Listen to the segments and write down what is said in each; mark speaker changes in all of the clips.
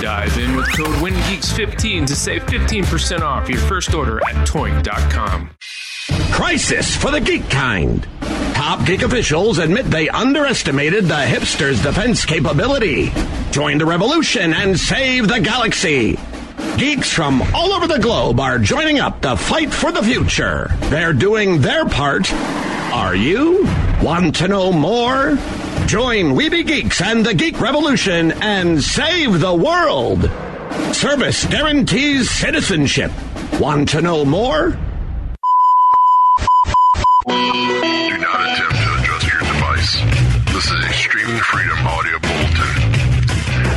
Speaker 1: Dive in with code WINGEEKS15 to save 15% off your first order at toynk.com.
Speaker 2: Crisis for the geek kind. Top geek officials admit they underestimated the hipsters' defense capability. Join the revolution and save the galaxy. Geeks from all over the globe are joining up to fight for the future. They're doing their part. Are you? Want to know more? Join We Be Geeks and the Geek Revolution and save the world. Service guarantees citizenship. Want to know more?
Speaker 3: Do not attempt to adjust your device. This is a streaming freedom audio bulletin.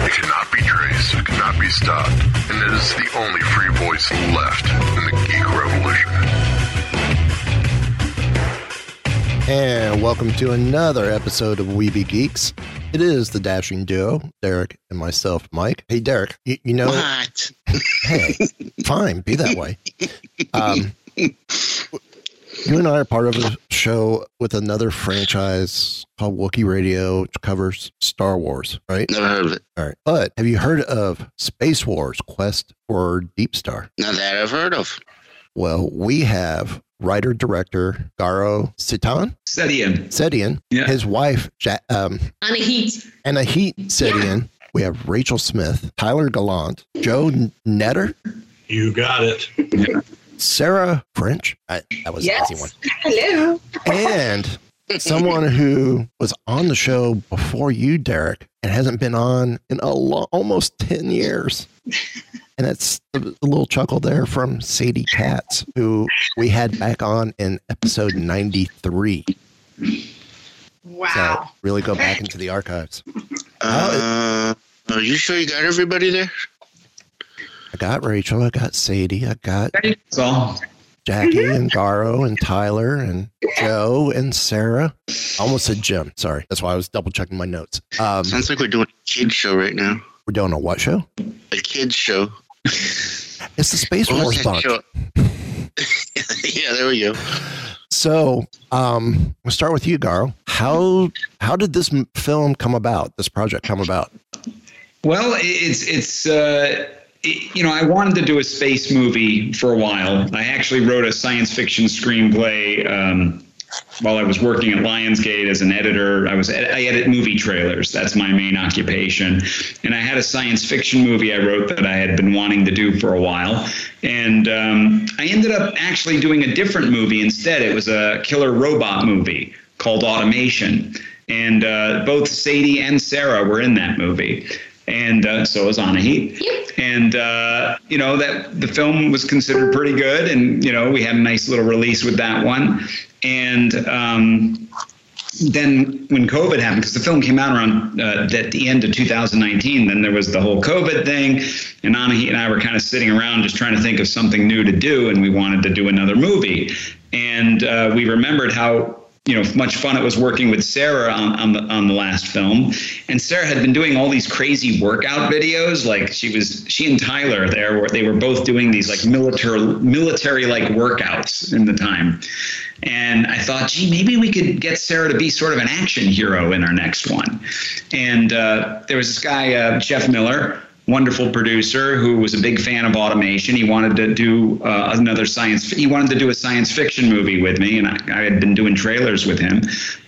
Speaker 3: It cannot be traced, it cannot be stopped, and it is the only free voice left in the geek revolution.
Speaker 4: And welcome to another episode of We Be Geeks. It is the dashing duo, Derek and myself, Mike. Hey, Derek, you, you know,
Speaker 5: What?
Speaker 4: hey, fine, be that way. Um, you and I are part of a show with another franchise called Wookiee Radio, which covers Star Wars, right?
Speaker 5: Never heard of it.
Speaker 4: All right. But have you heard of Space Wars Quest for Deep Star?
Speaker 5: Not that I've heard of.
Speaker 4: Well, we have writer director Garo Sitan
Speaker 6: Setian.
Speaker 4: Setian,
Speaker 6: Yeah.
Speaker 4: his wife ja- um,
Speaker 7: Anahit.
Speaker 4: Anna Heat Sedian. We have Rachel Smith, Tyler Gallant, Joe Knetter,
Speaker 6: You got it.
Speaker 4: Sarah French. I, that was an easy one.
Speaker 7: Hello.
Speaker 4: And someone who was on the show before you, Derek, and hasn't been on in a lo- almost 10 years. And that's a, a little chuckle there from Sadie Katz, who we had back on in episode 93.
Speaker 7: Wow.
Speaker 4: So really go back into the archives.
Speaker 5: Uh, are you sure you got everybody there?
Speaker 4: I got Rachel, I got Sadie, I got
Speaker 6: That's all.
Speaker 4: Jackie and Garo and Tyler and Joe and Sarah. Almost a Jim. Sorry. That's why I was double checking my notes. Um,
Speaker 5: Sounds like we're doing a kid show right now.
Speaker 4: We're doing a what show?
Speaker 5: A kids show.
Speaker 4: It's the Space
Speaker 5: What
Speaker 4: Wars
Speaker 5: was
Speaker 4: bunch.
Speaker 5: show? yeah, there we go.
Speaker 4: So, um, we'll start with you, Garo. How how did this film come about? This project come about?
Speaker 6: Well, it's it's uh, it- you know I wanted to do a space movie for a while. I actually wrote a science fiction screenplay um, while I was working at Lionsgate as an editor. I was I edit movie trailers. That's my main occupation. And I had a science fiction movie I wrote that I had been wanting to do for a while. And um, I ended up actually doing a different movie instead. It was a killer robot movie called Automation. And uh, both Sadie and Sarah were in that movie. And uh, so was Anahit. And, uh, you know, that the film was considered pretty good. And, you know, we had a nice little release with that one. And um, then when COVID happened, because the film came out around uh, at the end of 2019, then there was the whole COVID thing, and Anahit and I were kind of sitting around just trying to think of something new to do, and we wanted to do another movie, and uh, we remembered how you know much fun it was working with Sarah on, on the on the last film, and Sarah had been doing all these crazy workout videos, like she was she and Tyler there were they were both doing these like military military like workouts in the time. And I thought, gee, maybe we could get Sarah to be sort of an action hero in our next one. And uh, there was this guy, uh, Jeff Miller, wonderful producer who was a big fan of automation. He wanted to do uh, another science. He wanted to do a science fiction movie with me, and I, I had been doing trailers with him.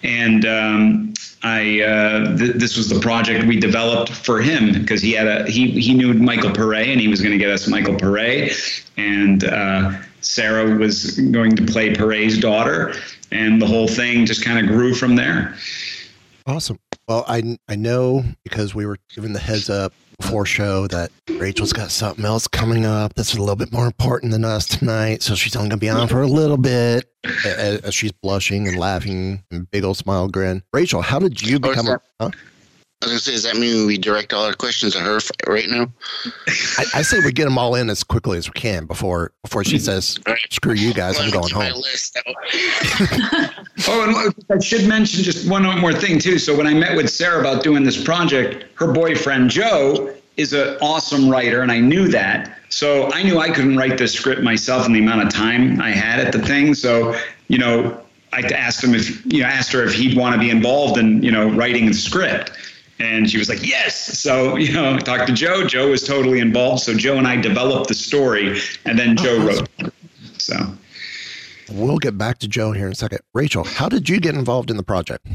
Speaker 6: And um, I uh, th- this was the project we developed for him because he had a he he knew Michael Pare and he was going to get us Michael Pare, and uh, Sarah was going to play Pare's daughter, and the whole thing just kind of grew from there.
Speaker 4: Awesome. Well, I I know because we were given the heads up before show that Rachel's got something else coming up that's a little bit more important than us tonight, so she's only gonna be on for a little bit. As, as she's blushing and laughing and big old smile grin. Rachel, how did you oh, become? a, huh?
Speaker 5: I was gonna say, does that mean we direct all our questions to her right now?
Speaker 4: I, I say we get them all in as quickly as we can before before she says, "Screw you guys, I'm going home."
Speaker 6: oh, and I should mention just one more thing too. So when I met with Sarah about doing this project, her boyfriend Joe is an awesome writer, and I knew that. So I knew I couldn't write this script myself in the amount of time I had at the thing. So you know, I asked him if you know asked her if he'd want to be involved in you know writing the script. And she was like, yes. So, you know, talked to Joe. Joe was totally involved. So Joe and I developed the story and then Joe
Speaker 4: Oh,
Speaker 6: wrote. So
Speaker 4: We'll get back to Joe here in a second. Rachel, how did you get involved in the project?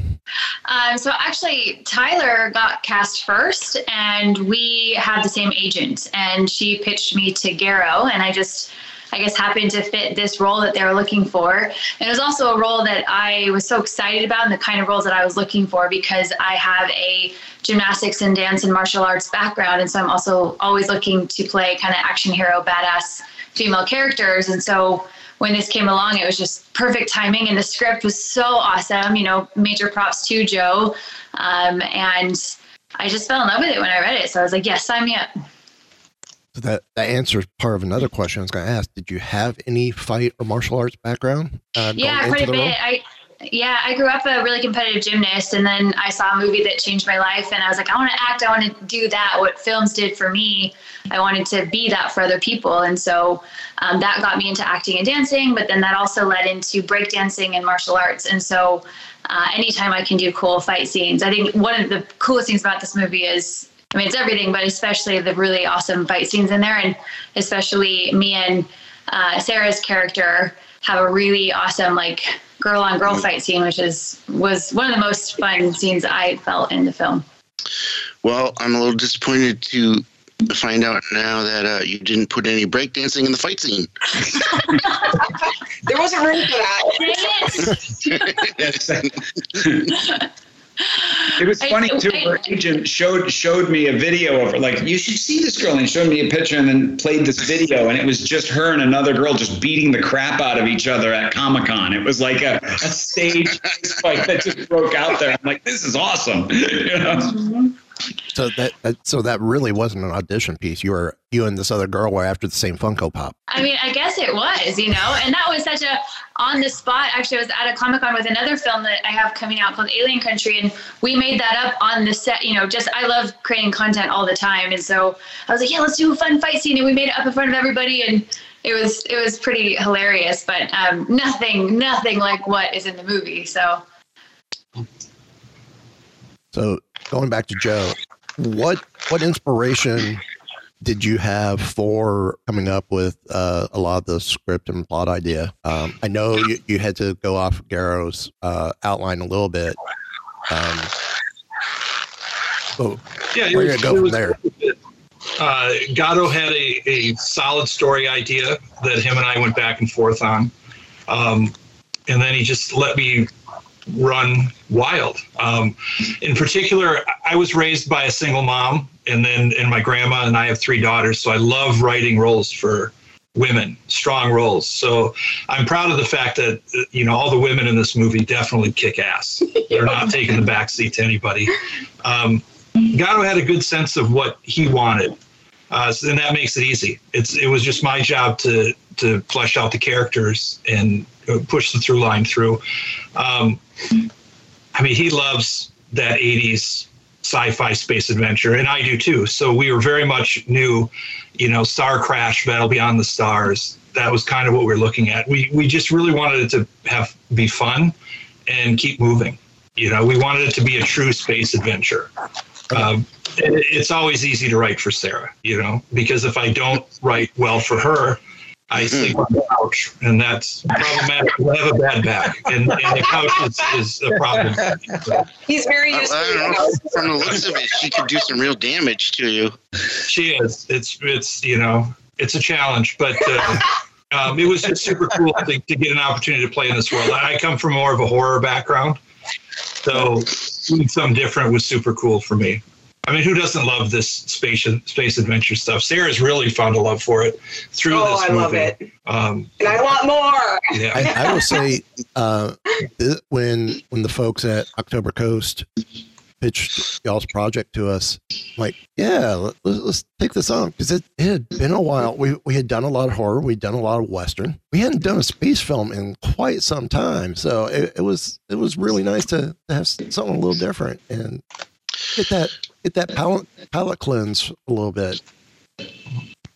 Speaker 7: Um, so actually, Tyler got cast first, and we had the same agent, and she pitched me to Garo, and I just, I guess, happened to fit this role that they were looking for. And it was also a role that I was so excited about, and the kind of roles that I was looking for because I have a gymnastics and dance and martial arts background, and so I'm also always looking to play kind of action hero, badass female characters, and so when this came along, it was just perfect timing, and the script was so awesome. You know, major props to Joe, um, and I just fell in love with it when I read it. So I was like, "Yes, sign me up."
Speaker 4: So that that answers part of another question I was going to ask. Did you have any fight or martial arts background? Uh,
Speaker 7: yeah, quite a bit.
Speaker 4: role?
Speaker 7: I yeah, I grew up a really competitive gymnast, and then I saw a movie that changed my life, and I was like, I want to act. I want to do that. What films did for me, I wanted to be that for other people, and so um, that got me into acting and dancing. But then that also led into breakdancing and martial arts, and so uh, anytime I can do cool fight scenes, I think one of the coolest things about this movie is. I mean, it's everything, but especially the really awesome fight scenes in there, and especially me and uh, Sarah's character have a really awesome like girl on girl fight scene, which is was one of the most fun scenes I felt in the film.
Speaker 5: Well, I'm a little disappointed to find out now that uh, you didn't put any breakdancing in the fight scene.
Speaker 8: There wasn't room for that.
Speaker 6: it was
Speaker 7: I-
Speaker 6: funny too.
Speaker 7: I-
Speaker 6: Her agent showed showed me a video of her, like you should see this girl, and showed me a picture, and then played this video, and it was just her and another girl just beating the crap out of each other at Comic Con. It was like a, a stage fight that just broke out there. I'm like, this is awesome. You know?
Speaker 4: So that, so that really wasn't an audition piece. You were you and this other girl were after the same Funko Pop.
Speaker 7: I mean, I guess it was, you know, and that was such a on the spot. Actually, I was at a Comic Con with another film that I have coming out called Alien Country, and we made that up on the set. You know, just I love creating content all the time, and so I was like, yeah, let's do a fun fight scene, and we made it up in front of everybody, and it was it was pretty hilarious, but um, nothing nothing like what is in the movie. So
Speaker 4: So going back to Joe, what what inspiration did you have for coming up with uh, a lot of the script and plot idea? Um, I know you, you had to go off Garo's uh, outline a little bit. Um, so
Speaker 9: Yeah, was-
Speaker 4: you go from
Speaker 9: was-
Speaker 4: there?
Speaker 9: uh, Garo had a, a solid story idea that him and I went back and forth on. Um, and then he just let me run wild. Um, in particular, I was raised by a single mom, and then and my grandma and I have three daughters, so I love writing roles for women, strong roles. So I'm proud of the fact that you know all the women in this movie definitely kick ass. They're not taking the back seat to anybody. Um, Garo had a good sense of what he wanted, uh, so, and that makes it easy. It's it was just my job to to flesh out the characters and uh, push the through line through. Um, I mean, he loves that '80s sci-fi space adventure, and I do too. So we were very much new, you know, Star Crash, Battle Beyond the Stars. That was kind of what we are looking at. We we just really wanted it to have be fun and keep moving. You know, we wanted it to be a true space adventure. Um, it's always easy to write for Sarah, you know, because if I don't write well for her, I sleep on the couch, and that's problematic. I have a bad back, and, and the couch is, is a problem.
Speaker 8: He's very
Speaker 5: I,
Speaker 8: used
Speaker 5: I
Speaker 8: to it.
Speaker 5: know. From the looks of it, she could do some real damage to you.
Speaker 9: She is. It's it's you know it's a challenge, but uh, Um, it was just super cool to, to get an opportunity to play in this world. I come from more of a horror background, so doing something different was super cool for me. I mean, who doesn't love this space space adventure stuff? Sarah's really found a love for it through
Speaker 8: Oh,
Speaker 9: this
Speaker 8: I
Speaker 9: movie.
Speaker 8: love it.
Speaker 9: Um,
Speaker 8: And I want more.
Speaker 9: yeah.
Speaker 4: I, I will say uh, when when the folks at October Coast pitched y'all's project to us, I'm like, yeah, let, let's, let's take this on because it, it had been a while. We we had done a lot of horror, we'd done a lot of western. We hadn't done a space film in quite some time, so it, it was it was really nice to, to have something a little different and get that get that palate palate cleanse a little bit.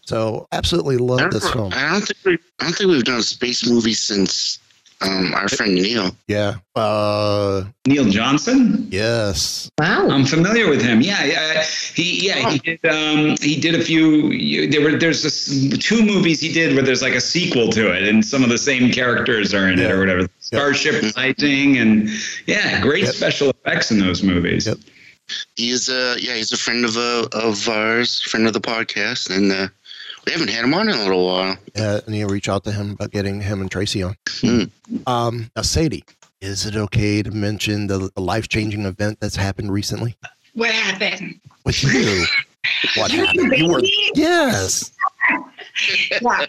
Speaker 4: So absolutely love
Speaker 5: don't,
Speaker 4: this film.
Speaker 5: I don't think we, I don't think we've done a space movie since um, our friend Neil.
Speaker 4: Yeah. Uh,
Speaker 6: Neil Johnson.
Speaker 4: Yes.
Speaker 10: Wow.
Speaker 6: I'm familiar with him. Yeah, yeah. He yeah he did um, he did a few. There were there's this, two movies he did where there's like a sequel to it, and some of the same characters are in it or whatever. Starship Rising and yeah, great special effects in those movies.
Speaker 5: He's uh yeah he's a friend of uh, of ours, friend of the podcast, and uh, we haven't had him on in a little while.
Speaker 4: Yeah, and you reach out to him about getting him and Tracy on. Um, now, Sadie, is it okay to mention the, the life changing event that's happened recently
Speaker 11: What happened?
Speaker 4: with you? what
Speaker 11: You
Speaker 4: happened? You were yes.
Speaker 11: yeah.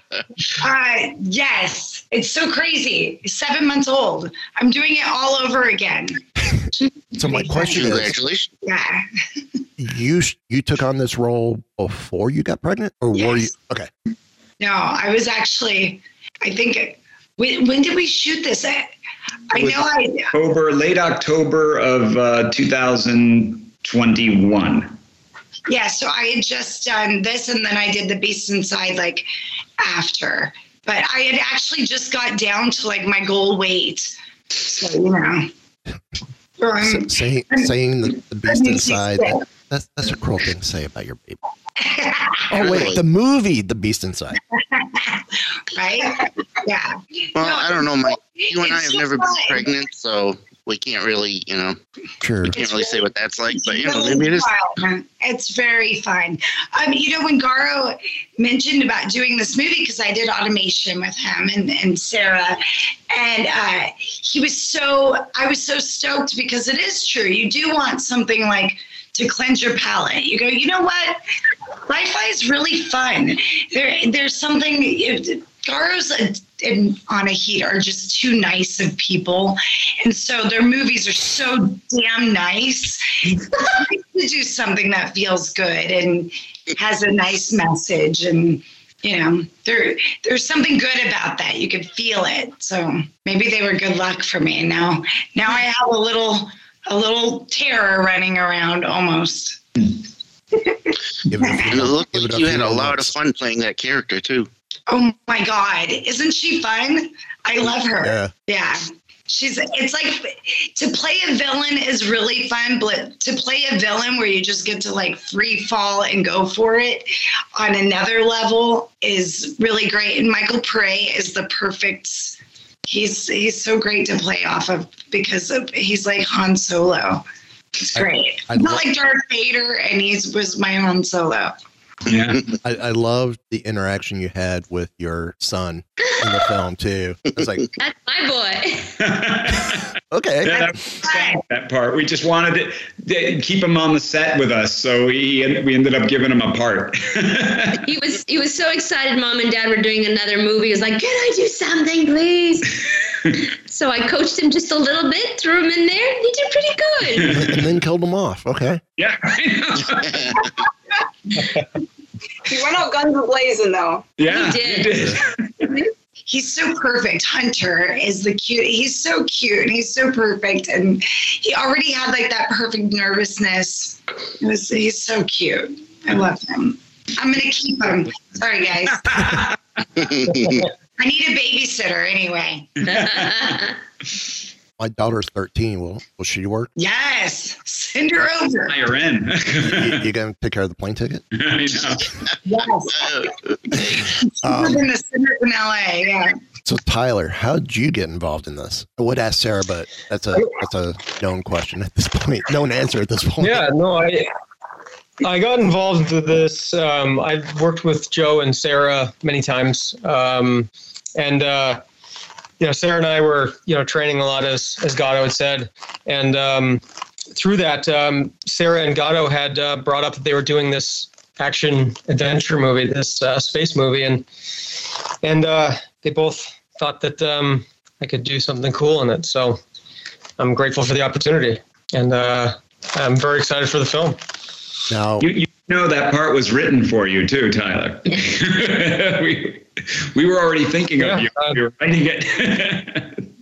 Speaker 11: Uh, yes. It's so crazy. Seven months old. I'm doing it all over again.
Speaker 4: So my question is,
Speaker 5: Congratulations.
Speaker 11: Yeah.
Speaker 4: you you took on this role before you got pregnant, or were you? Okay,
Speaker 11: No, I was actually, I think, when, when did we shoot this? I, I know I,
Speaker 6: October, late October of uh, 2021.
Speaker 11: Yeah, so I had just done this and then I did the Beast Inside like after. But I had actually just got down to like my goal weight. So, you know. So I'm- um,
Speaker 4: S- saying saying the, the beast inside. That, that's that's a cruel thing to say about your baby. Oh wait, the movie, The Beast Inside.
Speaker 11: right? Yeah.
Speaker 5: Well, I don't know, Mike. You and I have
Speaker 11: so
Speaker 5: never been pregnant, so we can't really, you know,
Speaker 4: Sure.
Speaker 5: we can't really say what that's like. But you know,
Speaker 11: really
Speaker 5: maybe it is.
Speaker 11: wild. It's very fun. Um, you know, when Garo mentioned about doing this movie, because I did automation with him and, and Sarah, and uh, he was so, I was so stoked because it is true. You do want something like to cleanse your palate. You go, you know what? Wi-Fi is really fun. There, there's something. Garo's and and Anahit are just too nice of people, and so their movies are so damn nice. To do something that feels good and has a nice message, and you know, there there's something good about that. You can feel it. So maybe they were good luck for me. Now, now I have a little a little terror running around almost.
Speaker 5: And it looked
Speaker 4: give it
Speaker 5: like you had a lot of fun playing that character too.
Speaker 11: Oh my God. Isn't she fun? I love her.
Speaker 4: Yeah.
Speaker 11: Yeah. She's, it's like to play a villain is really fun, but to play a villain where you just get to like free fall and go for it on another level is really great. And Michael Pare is the perfect, he's, he's so great to play off of because of, he's like Han Solo. It's great.
Speaker 4: I
Speaker 11: Not
Speaker 4: lo-
Speaker 11: like Darth Vader and he's was my Han Solo.
Speaker 6: Yeah.
Speaker 4: I, I loved the interaction you had with your son in the film too. I was like,
Speaker 10: That's my boy.
Speaker 4: okay,
Speaker 6: Yeah, that, that part. We just wanted to to keep him on the set with us, so we we ended up giving him a part.
Speaker 10: he was he was so excited. Mom and Dad were doing another movie. He was like, "Can I do something, please?" So I coached him just a little bit, threw him in there. He did pretty good.
Speaker 4: and then killed him off. Okay,
Speaker 6: yeah,
Speaker 8: He went out guns blazing though.
Speaker 6: yeah,
Speaker 10: He did.
Speaker 11: he's so perfect. Hunter is the cute. He's so cute and he's so perfect. And he already had like that perfect nervousness. It was, he's so cute. I love him. I'm gonna keep him. Sorry, guys. I need a babysitter anyway.
Speaker 4: my daughter's thirteen. Will will she work?
Speaker 11: Yes, send her over.
Speaker 6: You're in.
Speaker 4: You, you gonna take care of the plane ticket?
Speaker 6: I know.
Speaker 11: Yes,
Speaker 4: Um,
Speaker 11: we're gonna send her in LA. Yeah.
Speaker 4: So Tyler, how did you get involved in this? I would ask Sarah, but that's a that's a known question at this point, known answer at this point.
Speaker 12: Yeah, no, I I got involved with this. Um, I've worked with Joe and Sarah many times, um, and uh, you know, Sarah and I were you know training a lot as as Garo had said, and um, through that, um, Sarah and Garo had uh, brought up that they were doing this action adventure movie, this uh, space movie, and and uh, they both thought that um, I could do something cool in it. So I'm grateful for the opportunity, and uh, I'm very excited for the film.
Speaker 4: Now,
Speaker 6: You, you know that part was written for you too, Tyler. we, we were already thinking of you.
Speaker 12: uh,
Speaker 6: We were writing it.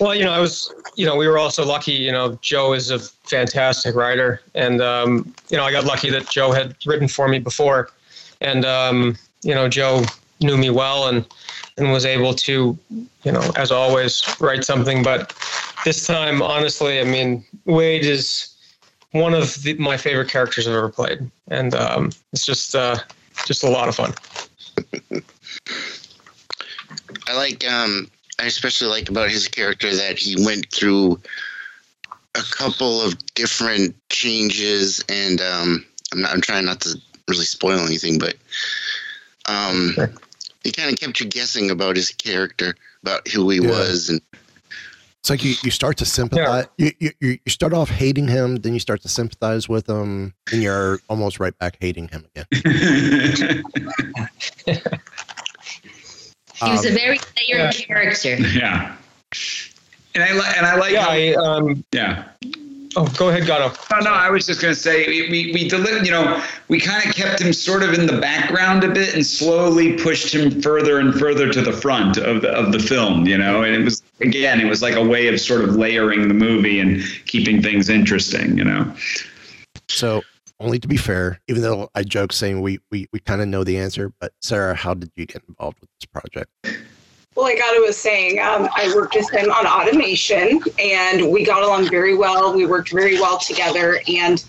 Speaker 12: Well, you know, I was, you know, we were also lucky. You know, Joe is a fantastic writer, and um, you know, I got lucky that Joe had written for me before, and um, you know, Joe knew me well and and was able to, you know, as always, write something. But this time, honestly, I mean, Wade is one of the, my favorite characters I've ever played, and um, it's just uh, just a lot of fun.
Speaker 5: I like um I especially like about his character that he went through a couple of different changes and um I'm not I'm trying not to really spoil anything but um he kind of kept you guessing about his character about who he
Speaker 4: Yeah.
Speaker 5: was and
Speaker 4: It's like you, you start to sympathize. You, you you you start off hating him, then you start to sympathize with him, and you're almost right back hating him again.
Speaker 10: He was a
Speaker 4: Um,
Speaker 10: very layered character.
Speaker 6: yeah. And I like and I like
Speaker 12: Yeah,
Speaker 6: how-
Speaker 12: I, um,
Speaker 6: yeah.
Speaker 12: Oh, go ahead, Garo.
Speaker 6: No, no, I was just going to say we we, we deli- you know we kind of kept him sort of in the background a bit and slowly pushed him further and further to the front of the, of the film. You know, and it was again it was like a way of sort of layering the movie and keeping things interesting. You know.
Speaker 4: So, only to be fair, even though I joke saying we we, we kind of know the answer, but Sarah, how did you get involved with this project?
Speaker 8: Well, like Otto was saying, um, I worked with him on automation and we got along very well. We worked very well together and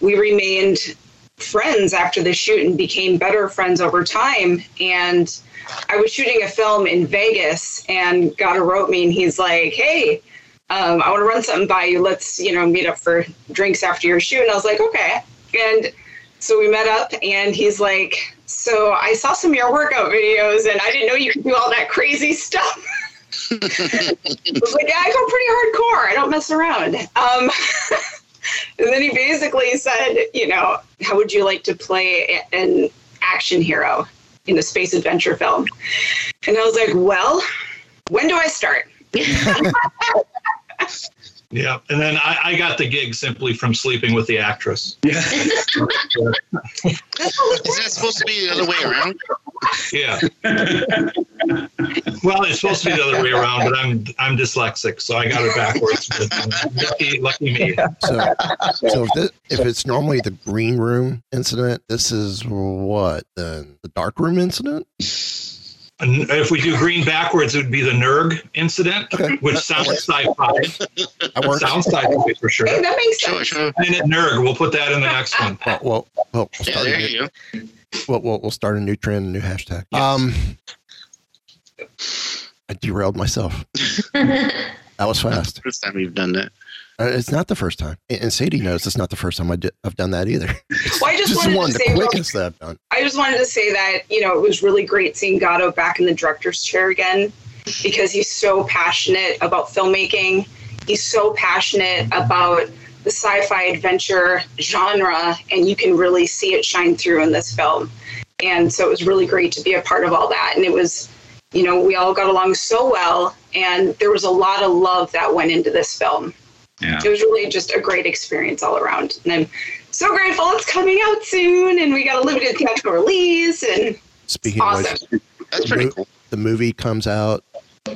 Speaker 8: we remained friends after the shoot and became better friends over time. And I was shooting a film in Vegas and Garo wrote me and he's like, hey, um, I want to run something by you. Let's, you know, meet up for drinks after your shoot. And I was like, okay. And so we met up and he's like, so I saw some of your workout videos and I didn't know you could do all that crazy stuff. I was like, yeah, I go pretty hardcore. I don't mess around. Um, and then he basically said, you know, how would you like to play an action hero in a space adventure film? And I was like, well, when do I start?
Speaker 9: Yeah, and then I, I got the gig simply from sleeping with the actress.
Speaker 6: Yeah.
Speaker 5: is that supposed to be the other way around?
Speaker 9: Yeah. well, it's supposed to be the other way around, but I'm I'm dyslexic, so I got it backwards. But, uh, lucky, lucky me.
Speaker 4: So, so if, this, if it's normally the green room incident, this is what then the dark room incident?
Speaker 9: And if we do green backwards, it would be the Nerg incident, which sounds sci-fi. Sounds sci-fi for sure.
Speaker 8: Hey, that makes sense.
Speaker 5: Sure,
Speaker 9: And it Nerg, we'll put that in the next one.
Speaker 4: Well, well, well, we'll
Speaker 5: Yeah,
Speaker 4: start
Speaker 5: there
Speaker 4: a new,
Speaker 5: you go.
Speaker 4: well, we'll, we'll start a new trend, a new hashtag. Um, I derailed myself. That was fast.
Speaker 5: First time we've done that.
Speaker 4: Uh, It's not the first time, and Sadie knows it's not the first time I I've done that either.
Speaker 8: Well, I just
Speaker 4: is
Speaker 8: wanted
Speaker 4: one
Speaker 8: to say
Speaker 4: the quickest that I've done.
Speaker 8: I just wanted to say that, you know, it was really great seeing Garo back in the director's chair again because he's so passionate about filmmaking. He's so passionate about the sci fi adventure genre, and you can really see it shine through in this film. And so it was really great to be a part of all that. And it was, you know, we all got along so well, and there was a lot of love that went into this film.
Speaker 6: Yeah.
Speaker 8: It was really just a great experience all around. And I'm so grateful it's coming out soon and we got a limited theatrical release and
Speaker 4: Speaking of
Speaker 8: awesome.
Speaker 4: which,
Speaker 5: That's
Speaker 4: the,
Speaker 5: pretty
Speaker 4: mo- the movie comes out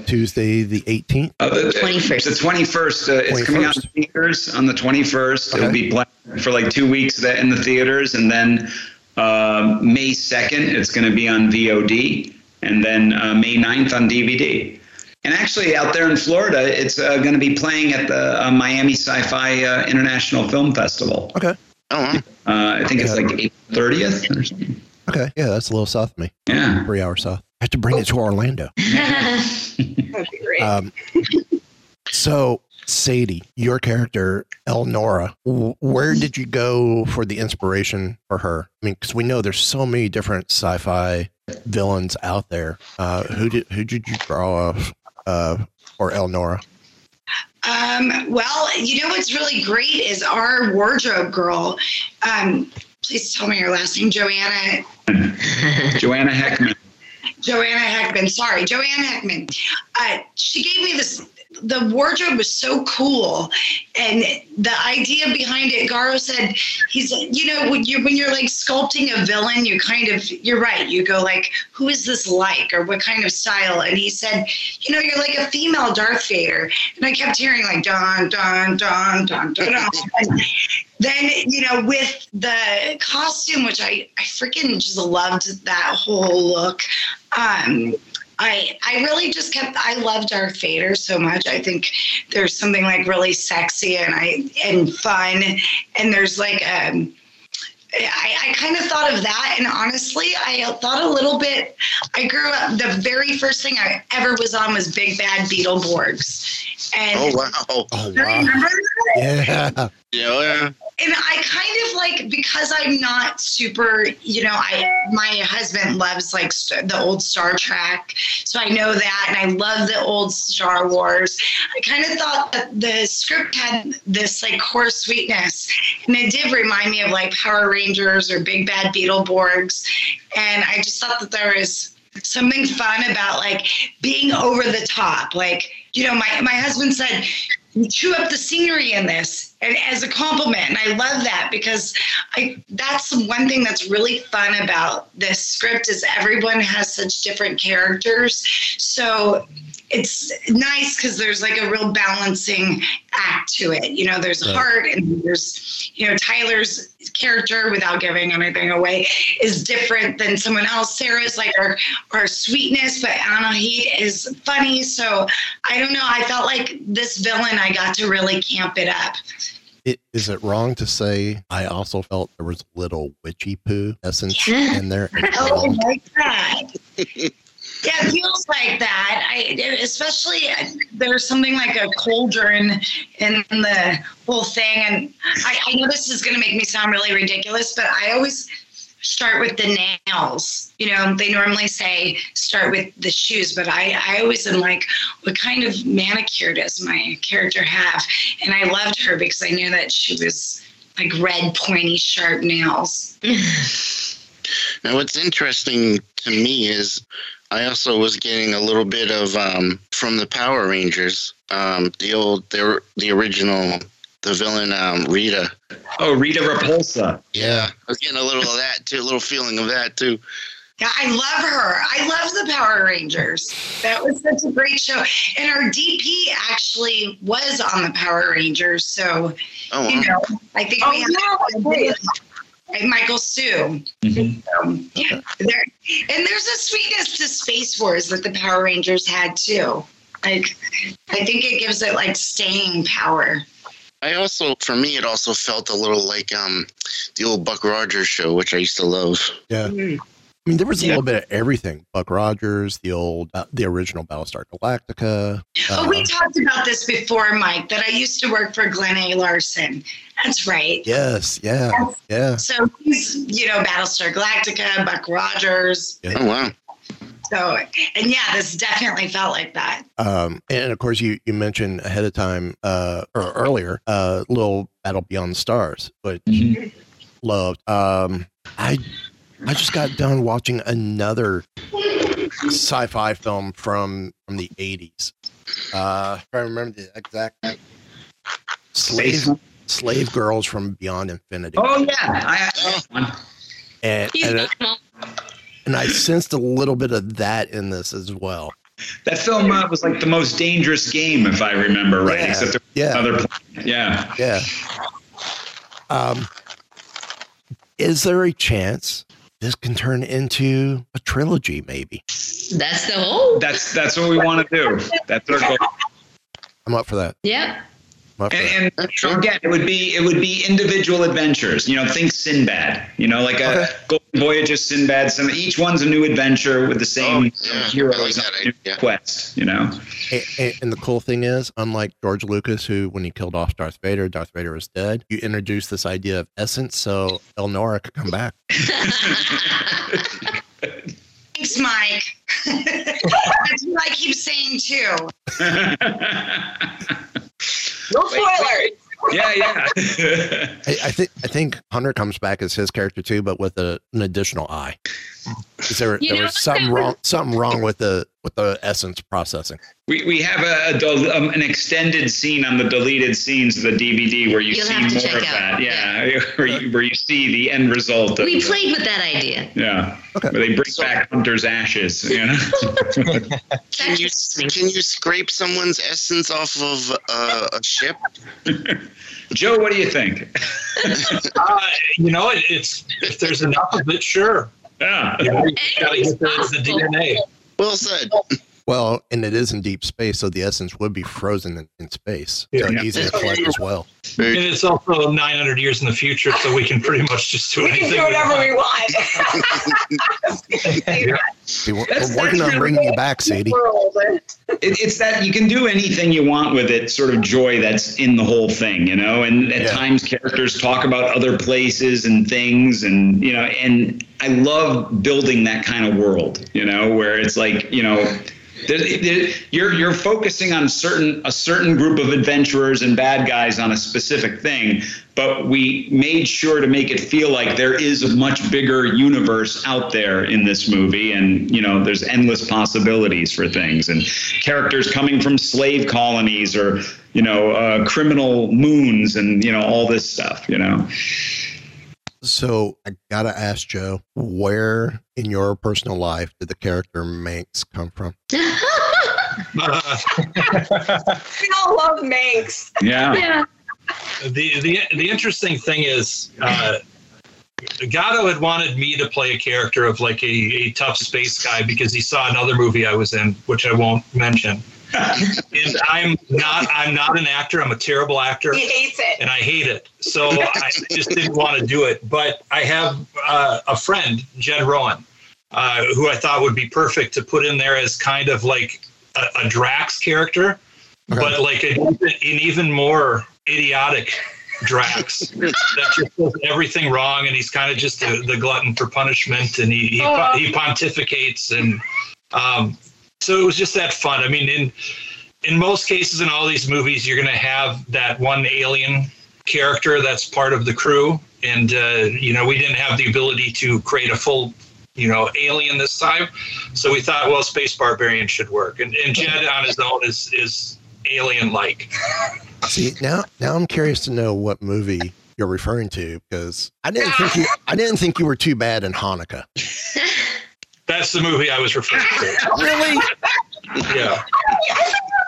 Speaker 4: Tuesday the 18th.
Speaker 6: Uh, the,
Speaker 10: 21st.
Speaker 6: The 21st. Uh, it's coming out in theaters on the 21st. It'll be playing for like two weeks in the theaters, and then uh, May 2nd, it's going to be on VOD, and then uh, May 9th on DVD. And actually, out there in Florida, it's uh, going to be playing at the uh, Miami Sci-Fi uh, International Film Festival.
Speaker 4: Okay.
Speaker 5: Oh, wow.
Speaker 6: Uh, I think it's like April 30th or something.
Speaker 4: Okay. Yeah, that's a little south of me.
Speaker 6: Yeah.
Speaker 4: Three hours south. I have to bring it to Orlando.
Speaker 8: That'd be great.
Speaker 4: Um, So, Sadie, your character, Elnora, w- where did you go for the inspiration for her? I mean, because we know there's so many different sci-fi villains out there. Uh, who did who did you draw off uh, for Elnora?
Speaker 11: Um, well, you know what's really great is our wardrobe girl. Um, please tell me your last name, Joanna.
Speaker 6: Joanna Heckman.
Speaker 11: Joanna Heckman. Sorry, Joanna Heckman. Uh, she gave me this. The wardrobe was so cool, and the idea behind it. Garo said, "He's, you know, when you're when you're like sculpting a villain, you kind of, you're right. You go like, who is this like, or what kind of style?" And he said, "You know, you're like a female Darth Vader." And I kept hearing like, "Don, Don, Don, Don, Don." Don. Then you know with the costume which i i freaking just loved that whole look um I I really just kept I love Darth Vader so much. I think there's something like really sexy and I and fun and there's like um I, I kind of thought of that and honestly I thought a little bit I grew up the very first thing I ever was on was Big Bad Beetleborgs. And
Speaker 5: Oh wow!
Speaker 4: Oh
Speaker 11: Do you remember that?
Speaker 4: Yeah.
Speaker 5: Yeah, yeah.
Speaker 11: And I kind of like because I'm not super, you know, I my husband loves like st- the old Star Trek, so I know that, and I love the old Star Wars. I kind of thought that the script had this like core sweetness, and it did remind me of like Power Rangers or Big Bad Beetleborgs, and I just thought that there was something fun about like being over the top, like you know, my my husband said chew up the scenery in this and as a compliment. And i love that because i that's one thing that's really fun about this script is everyone has such different characters. So it's nice because there's like a real balancing act to it you know there's
Speaker 13: Right.
Speaker 11: heart and there's you know tyler's character without giving anything away is different than someone else sarah's like our our sweetness but Anahit is funny so i don't know i felt like this villain i got to really camp it up
Speaker 4: It, is it wrong to say I also felt there was a little witchy poo essence in there?
Speaker 11: Oh, I like that. Yeah, it feels like that. I especially there's something like a cauldron in the whole thing, and I, I know this is going to make me sound really ridiculous, but I always start with the nails. You know, they normally say start with the shoes, but I, I always am like, what kind of manicure does my character have? And I loved her because I knew that she was like red, pointy, sharp nails.
Speaker 5: Now, what's interesting to me is I also was getting a little bit of um, from the Power Rangers, um, the old, the, the original, the villain um, Rita.
Speaker 6: Oh, Rita Repulsa.
Speaker 5: Yeah, I was getting a little of that too, a little feeling of that too.
Speaker 11: Yeah, I love her. I love the Power Rangers. That was such a great show. And our DP actually was on the Power Rangers. So,
Speaker 5: Oh,
Speaker 11: you know, I think we have and Michael Sue. Um, yeah, there, and there's a sweetness to Space Wars that the Power Rangers had too. Like, I think it gives it like staying power.
Speaker 5: I also, for me, it also felt a little like um, the old Buck Rogers show, which I used to love.
Speaker 4: Yeah. I mean, there was a little bit of everything. Buck Rogers, the old, uh, the original Battlestar Galactica.
Speaker 11: oh, we
Speaker 4: uh,
Speaker 11: talked about this before, Mike, that I used to work for Glenn A. Larson. That's right.
Speaker 4: yes, yeah, yeah.
Speaker 11: So he's, you know, Battlestar Galactica, Buck Rogers.
Speaker 4: yeah.
Speaker 5: Oh, wow.
Speaker 11: So, and yeah, this definitely felt like that.
Speaker 4: Um, and of course, you, you mentioned ahead of time, uh, or earlier, uh, little Battle Beyond the Stars, but loved. Um, I, I just got done watching another sci-fi film from from the eighties. Uh, if I remember the exact slave slave girls from Beyond Infinity.
Speaker 6: Oh yeah, I, I
Speaker 4: and and, it- and I sensed a little bit of that in this as well.
Speaker 6: that film uh, was like the most dangerous game, if I remember right.
Speaker 4: Yeah,
Speaker 6: Except there was
Speaker 4: yeah.
Speaker 6: another planet. Yeah.
Speaker 4: Yeah. Um, is there a chance this can turn into a trilogy? Maybe
Speaker 10: That's the whole.
Speaker 6: That's that's what we want to do. That's our goal.
Speaker 4: I'm up for that.
Speaker 10: Yep.
Speaker 6: And, and again, it would be it would be individual adventures. You know, think Sinbad. You know, like a Golden Voyage of Sinbad. Some each one's a new adventure with the same heroes on a new quest. You know.
Speaker 4: And, and- and the cool thing is, unlike George Lucas, who when he killed off Darth Vader, Darth Vader was dead. You introduced this idea of essence, so El Elnora could come back.
Speaker 11: Thanks, Mike. That's what I keep saying too.
Speaker 8: No spoilers.
Speaker 6: Yeah, yeah.
Speaker 4: I, I think I think Hunter comes back as his character too, but with a, an additional eye. Is there, there was something wrong? Something wrong with the with the essence processing.
Speaker 6: We, we have a, a del- um, an extended scene on the deleted scenes of the DVD where you
Speaker 10: You'll
Speaker 6: see more of
Speaker 10: out.
Speaker 6: that. Yeah, where you, where you see the end result. Of
Speaker 10: We
Speaker 6: the-
Speaker 10: played with that idea.
Speaker 6: Yeah. Where they bring back Hunter's ashes. You know.
Speaker 5: Can you can you scrape someone's essence off of uh, a ship?
Speaker 6: Joe, what do you think?
Speaker 9: uh, you know, it, it's if there's enough of it, sure.
Speaker 6: Yeah.
Speaker 9: You, know, you gotta get the, the DNA.
Speaker 5: Well said.
Speaker 4: Well, and it is in deep space, so the essence would be frozen in, in space. So
Speaker 9: Yeah.
Speaker 4: easy to collect as well.
Speaker 9: And it's also 900 years in the future, so we can pretty much just do
Speaker 8: We
Speaker 9: anything.
Speaker 8: can do whatever we want.
Speaker 4: We, we're
Speaker 6: That's-
Speaker 4: we're working
Speaker 6: that's
Speaker 4: on bringing you back, Sadie.
Speaker 6: It, it's that you can do anything you want with it, sort of joy that's in the whole thing, you know. And at times, characters talk about other places and things, and you know. And I love building that kind of world, you know, where it's like, you know, there- there- you're you're focusing on certain a certain group of adventurers and bad guys on a specific thing, but we made sure to make it feel like there is a much bigger universe out there in this movie, and you know, there's endless possibilities for things and characters coming from slave colonies or you know, uh, criminal moons and you know all this stuff, you know.
Speaker 4: So I gotta ask Joe, where in your personal life did the character Manx come from?
Speaker 8: we all love Manx.
Speaker 6: Yeah.
Speaker 9: The the the interesting thing is, uh, Garo had wanted me to play a character of like a, a tough space guy because he saw another movie I was in, which I won't mention. And I'm not I'm not an actor. I'm a terrible actor.
Speaker 8: He hates it.
Speaker 9: and I hate it. So I just didn't want to do it. But I have uh, a friend, Jed Rowan, uh, who I thought would be perfect to put in there as kind of like a, a Drax character, but like a, an even more idiotic Drax that just does everything wrong, and he's kind of just the, the glutton for punishment, and he he,
Speaker 8: Oh.
Speaker 9: he pontificates, and um, so it was just that fun. I mean, in in most cases in all these movies, you're going to have that one alien character that's part of the crew, and uh, you know we didn't have the ability to create a full you know alien this time, so we thought, well, Space Barbarian should work, and, and Jed on his own is is alien like.
Speaker 4: See now, now I'm curious to know what movie you're referring to because I didn't think you, I didn't think you were too bad in Hanukkah.
Speaker 9: That's the movie I was referring to.
Speaker 4: Really?
Speaker 9: Yeah.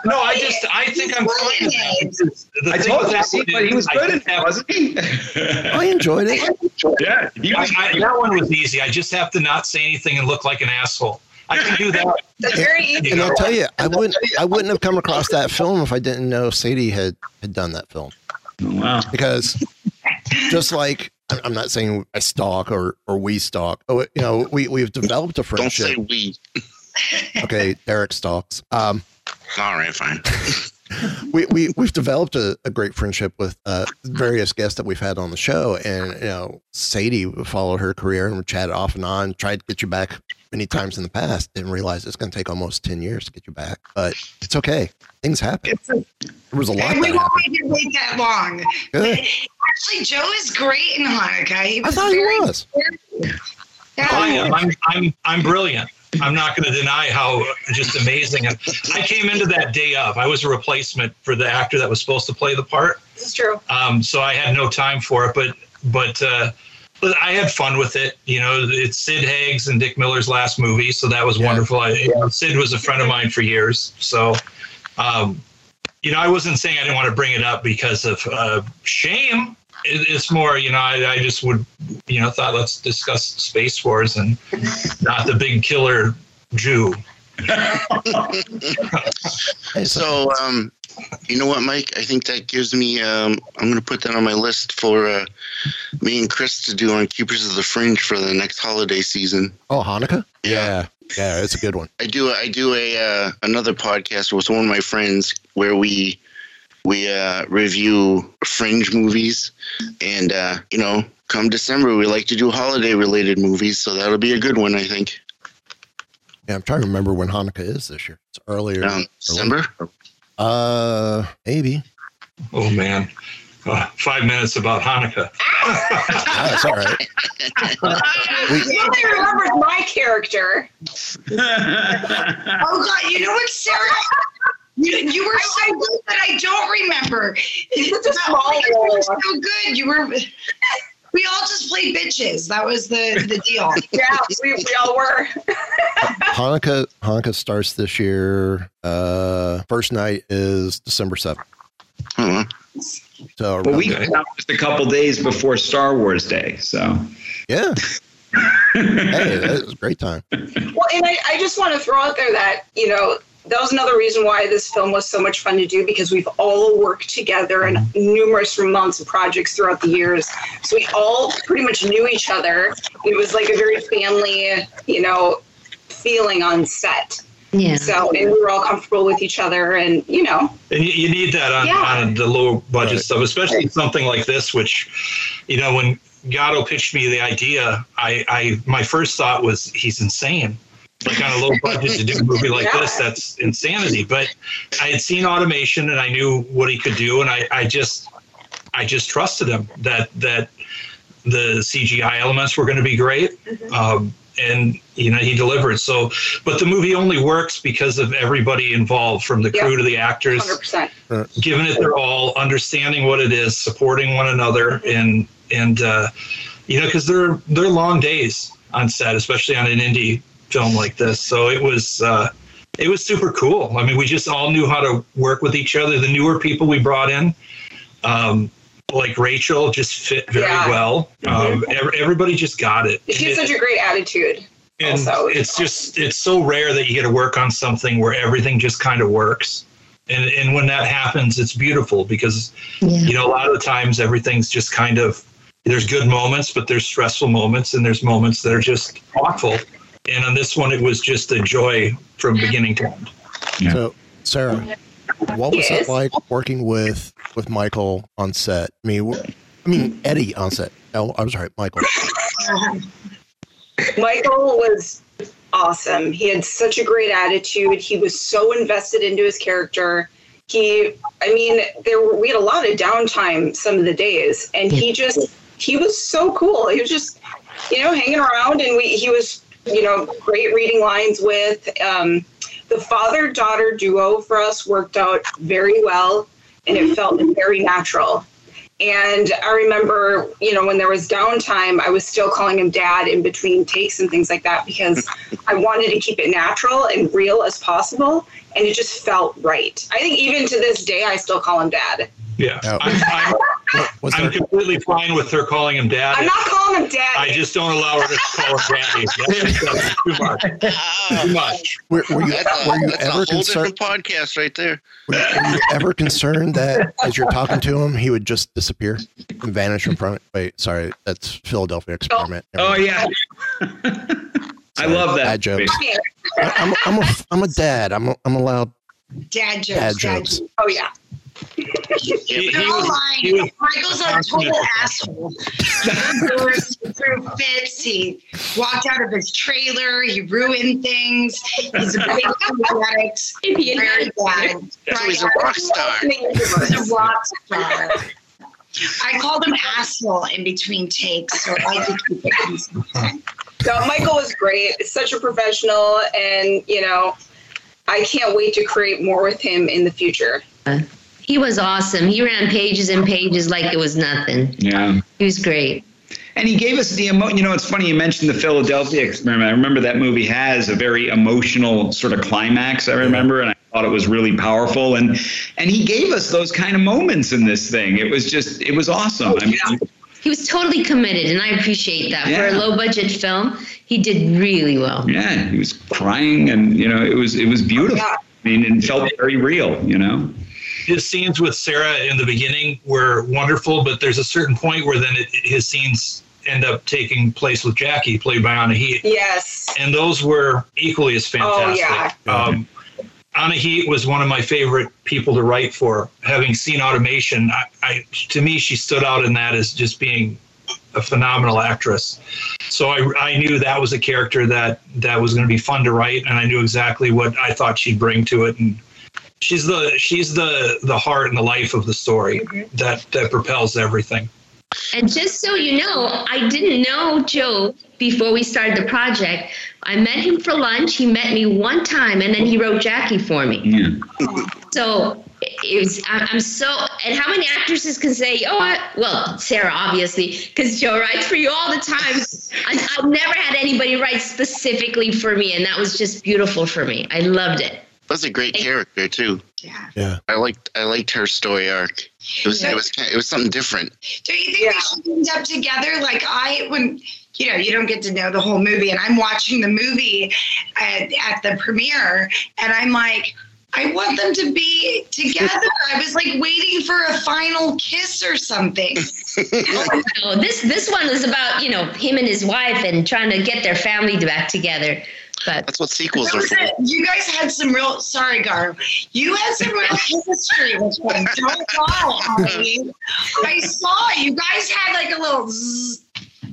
Speaker 9: No, I just I think I'm fine. with. The
Speaker 6: I
Speaker 9: thing
Speaker 6: told you,
Speaker 9: that
Speaker 6: see, but he was good in it, wasn't he?
Speaker 4: I enjoyed it.
Speaker 6: Yeah, he was.
Speaker 9: I, I, that one was easy. I just have to not say anything and look like an asshole. I can do that.
Speaker 8: That's very easy.
Speaker 4: And I'll tell you, I wouldn't I wouldn't have come across that film if I didn't know Sadie had had done that film.
Speaker 6: Wow.
Speaker 4: Because just like I'm I'm not saying I stalk or or we stalk. Oh, you know, we we've developed a friendship.
Speaker 5: Don't say we.
Speaker 4: Okay, Derek stalks. Um,
Speaker 5: All right, fine.
Speaker 4: we, we we've developed a, a great friendship with uh, various guests that we've had on the show, and you know, Sadie followed her career and we chatted off and on. Tried to get you back many times in the past. Didn't realize it's going to take almost ten years to get you back, but it's okay. Things happen. There was a lot
Speaker 11: we
Speaker 4: that
Speaker 11: won't
Speaker 4: happened.
Speaker 11: make it wait that long.
Speaker 4: Good.
Speaker 11: Actually, Joe is great in Hanukkah. He
Speaker 4: I
Speaker 11: was
Speaker 4: thought he
Speaker 11: very
Speaker 4: was.
Speaker 9: I am. I'm, I'm, I'm brilliant. I'm not going to deny how just amazing. And I came into that day of. I was a replacement for the actor that was supposed to play the part.
Speaker 8: This is true.
Speaker 9: Um, so I had no time for it, but but uh, but I had fun with it. You know, it's Sid Haig's and Dick Miller's last movie, so that was wonderful. I, you know, Sid was a friend of mine for years, so um, you know, I wasn't saying I didn't want to bring it up because of uh, shame. It, it's more, you know, I, I just would, you know, thought let's discuss space wars and not the big killer Jew.
Speaker 5: so, um, You know what, Mike? I think that gives me. Um, I'm going to put that on my list for uh, me and Chris to do on Keepers of the Fringe for the next holiday season.
Speaker 4: Oh, Hanukkah? Yeah. Yeah, it's a good one.
Speaker 5: I do. I do a uh, another podcast with one of my friends where we we uh, review fringe movies, and uh, you know, come December we like to do holiday related movies, so that'll be a good one, I think.
Speaker 4: Yeah, I'm trying to remember when Hanukkah is this year. It's earlier.
Speaker 5: Um, December?
Speaker 4: Uh, maybe.
Speaker 9: Oh man, uh, five minutes about Hanukkah.
Speaker 4: That's all right.
Speaker 8: He only remembers my character.
Speaker 11: oh God, you know what, Sarah? You, you were so good that I don't remember. It's
Speaker 8: a small
Speaker 11: You so good. You were. We all just played bitches. That was the the deal.
Speaker 8: Yeah, we, we all were.
Speaker 4: Hanukkah Hanukkah starts this year. Uh, first night is December seventh. So
Speaker 6: But we
Speaker 4: around
Speaker 6: just a couple days before Star Wars Day, so
Speaker 4: Yeah. hey, that was a great time.
Speaker 8: Well, and I, I just want to throw out there that, you know, that was another reason why this film was so much fun to do because we've all worked together in numerous months of projects throughout the years. So we all pretty much knew each other. It was like a very family, you know, feeling on set.
Speaker 10: Yeah.
Speaker 8: So, and we were all comfortable with each other and, you know,
Speaker 9: And you, you need that on,
Speaker 8: Yeah.
Speaker 9: on the low budget stuff, especially something like this, which, you know, when Garo pitched me the idea, I, I my first thought was he's insane. Like on a low budget to do a movie like this, that's insanity. But I had seen automation and I knew what he could do, and I, I just I just trusted him that that the CGI elements were going to be great. Um, and you know he delivered. So, but the movie only works because of everybody involved, from the crew to the actors,
Speaker 8: 100%.
Speaker 9: giving it their all, understanding what it is, supporting one another, and and uh, you know because they're they're long days on set, especially on an indie film like this. So it was. Uh, it was super cool. I mean, we just all knew how to work with each other. The newer people we brought in, um, like Rachel, just fit very
Speaker 8: Yeah.
Speaker 9: well. Um, ev- everybody just got it.
Speaker 8: she has such a great attitude.
Speaker 9: and
Speaker 8: also.
Speaker 9: it's just it's so rare that you get to work on something where everything just kind of works and and when that happens it's beautiful because you know a lot of the times everything's just kind of there's good moments but there's stressful moments and there's moments that are just awful and on this one it was just a joy from beginning to end
Speaker 4: So, Sarah, what was
Speaker 8: Yes.
Speaker 4: it like working with with Michael on set? I mean, I mean Eddie on set. Oh, I'm sorry, Michael.
Speaker 8: Michael was awesome. He had such a great attitude. He was so invested into his character. He, I mean, there were, we had a lot of downtime some of the days, and he just he was so cool. He was just, you know, hanging around, and we he was, you know, great reading lines with. Um, the father daughter duo for us worked out very well, and it felt very natural. And I remember, you know, when there was downtime, I was still calling him dad in between takes and things like that because I wanted to keep it natural and real as possible. And it just felt right. I think even to this day, I still call him dad.
Speaker 9: Yeah i'm, I'm, I'm completely fine with her calling him dad
Speaker 8: I'm not calling him dad.
Speaker 9: i just don't allow her to call him daddy that's, that's too much too much
Speaker 4: Were, were you,
Speaker 5: That's a,
Speaker 4: were you
Speaker 5: that's a
Speaker 4: ever
Speaker 5: whole
Speaker 4: concerned?
Speaker 5: different podcast right there.
Speaker 4: Were you, were you ever concerned that as you're talking to him, he would just disappear and vanish from front? Wait, sorry, that's Philadelphia experiment.
Speaker 6: Oh yeah. I love that.
Speaker 4: Bad jokes. I- I'm, I'm, a, I'm a dad. I'm, I'm allowed
Speaker 11: Dad jokes.
Speaker 4: dad jokes.
Speaker 8: Oh yeah.
Speaker 9: He-
Speaker 11: They're
Speaker 9: he
Speaker 11: all
Speaker 9: was-
Speaker 11: lying.
Speaker 9: he was
Speaker 11: Michael's a total asshole. He threw fits. He walked out of his trailer. He ruined things. He's a big addict. Very bad.
Speaker 5: So he's a rock star.
Speaker 11: He's a rock star. I called him asshole in between takes, so I could keep it consistent.
Speaker 8: No, Michael was great. Such a professional, and you know, I can't wait to create more with him in the future.
Speaker 10: Uh, He was awesome. He ran pages and pages like it was nothing.
Speaker 6: Yeah.
Speaker 10: He was great.
Speaker 6: And he gave us the emo. You know, it's funny you mentioned the Philadelphia experiment. I remember that movie has a very emotional sort of climax. I remember, and I thought it was really powerful. And and he gave us those kind of moments in this thing. It was just, it was awesome. I mean,
Speaker 10: He was totally committed, and I appreciate that. For a low budget film, he did really well.
Speaker 6: yeah, he was crying, and you know, it was it was beautiful. I mean, it felt very real. You know.
Speaker 9: His scenes with Sarah in the beginning were wonderful, but there's a certain point where then it, his scenes end up taking place with Jackie, played by Anahit.
Speaker 8: Yes.
Speaker 9: And those were equally as fantastic.
Speaker 8: Oh,
Speaker 9: fantastic. Um, Anahit was one of my favorite people to write for. Having seen Automation, I, I to me she stood out in that as just being a phenomenal actress. So I, I knew that was a character that that was going to be fun to write, and I knew exactly what I thought she'd bring to it. And she's the she's the the heart and the life of the story mm-hmm. that that propels everything.
Speaker 10: And just so you know, I didn't know Joe before we started the project. I met him for lunch. He met me one time, and then he wrote Jackie for me. Yeah. So it was. I- I'm so. And how many actresses can say, "Oh, I, well, Sarah, obviously, because Joe writes for you all the time." I, I've never had anybody write specifically for me, and that was just beautiful for me. I loved it.
Speaker 5: That's a great character too.
Speaker 11: Yeah.
Speaker 4: Yeah.
Speaker 5: I liked I liked her story arc. It was
Speaker 11: Yeah.
Speaker 5: it was it was something different.
Speaker 11: Don't you think they should end up together? Like I, when you know, you don't get to know the whole movie, and I'm watching the movie at, at the premiere, and I'm like, I want them to be together. I was like waiting for a final kiss or something.
Speaker 10: No, this this one was about you know him and his wife and trying to get their family back together. But
Speaker 5: that's what sequels
Speaker 11: That was it. You guys had some real. Sorry, Gar. You had some real chemistry with him. Don't lie, honey. I saw you guys had like a little. Zzz.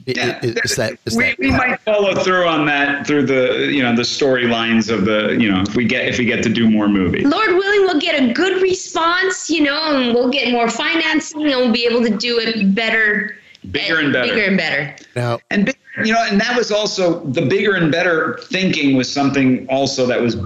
Speaker 4: It- it- it's that,
Speaker 6: we,
Speaker 4: that
Speaker 6: we might follow through on that through the you know the storylines of the you know if we get if we get to do more movies.
Speaker 10: Lord willing, we'll get a good response, you know, and we'll get more financing, and we'll be able to do it better,
Speaker 6: Bigger and better.
Speaker 10: bigger and better.
Speaker 4: Now,
Speaker 6: and big, you know, and that was also the bigger and better thinking was something also that was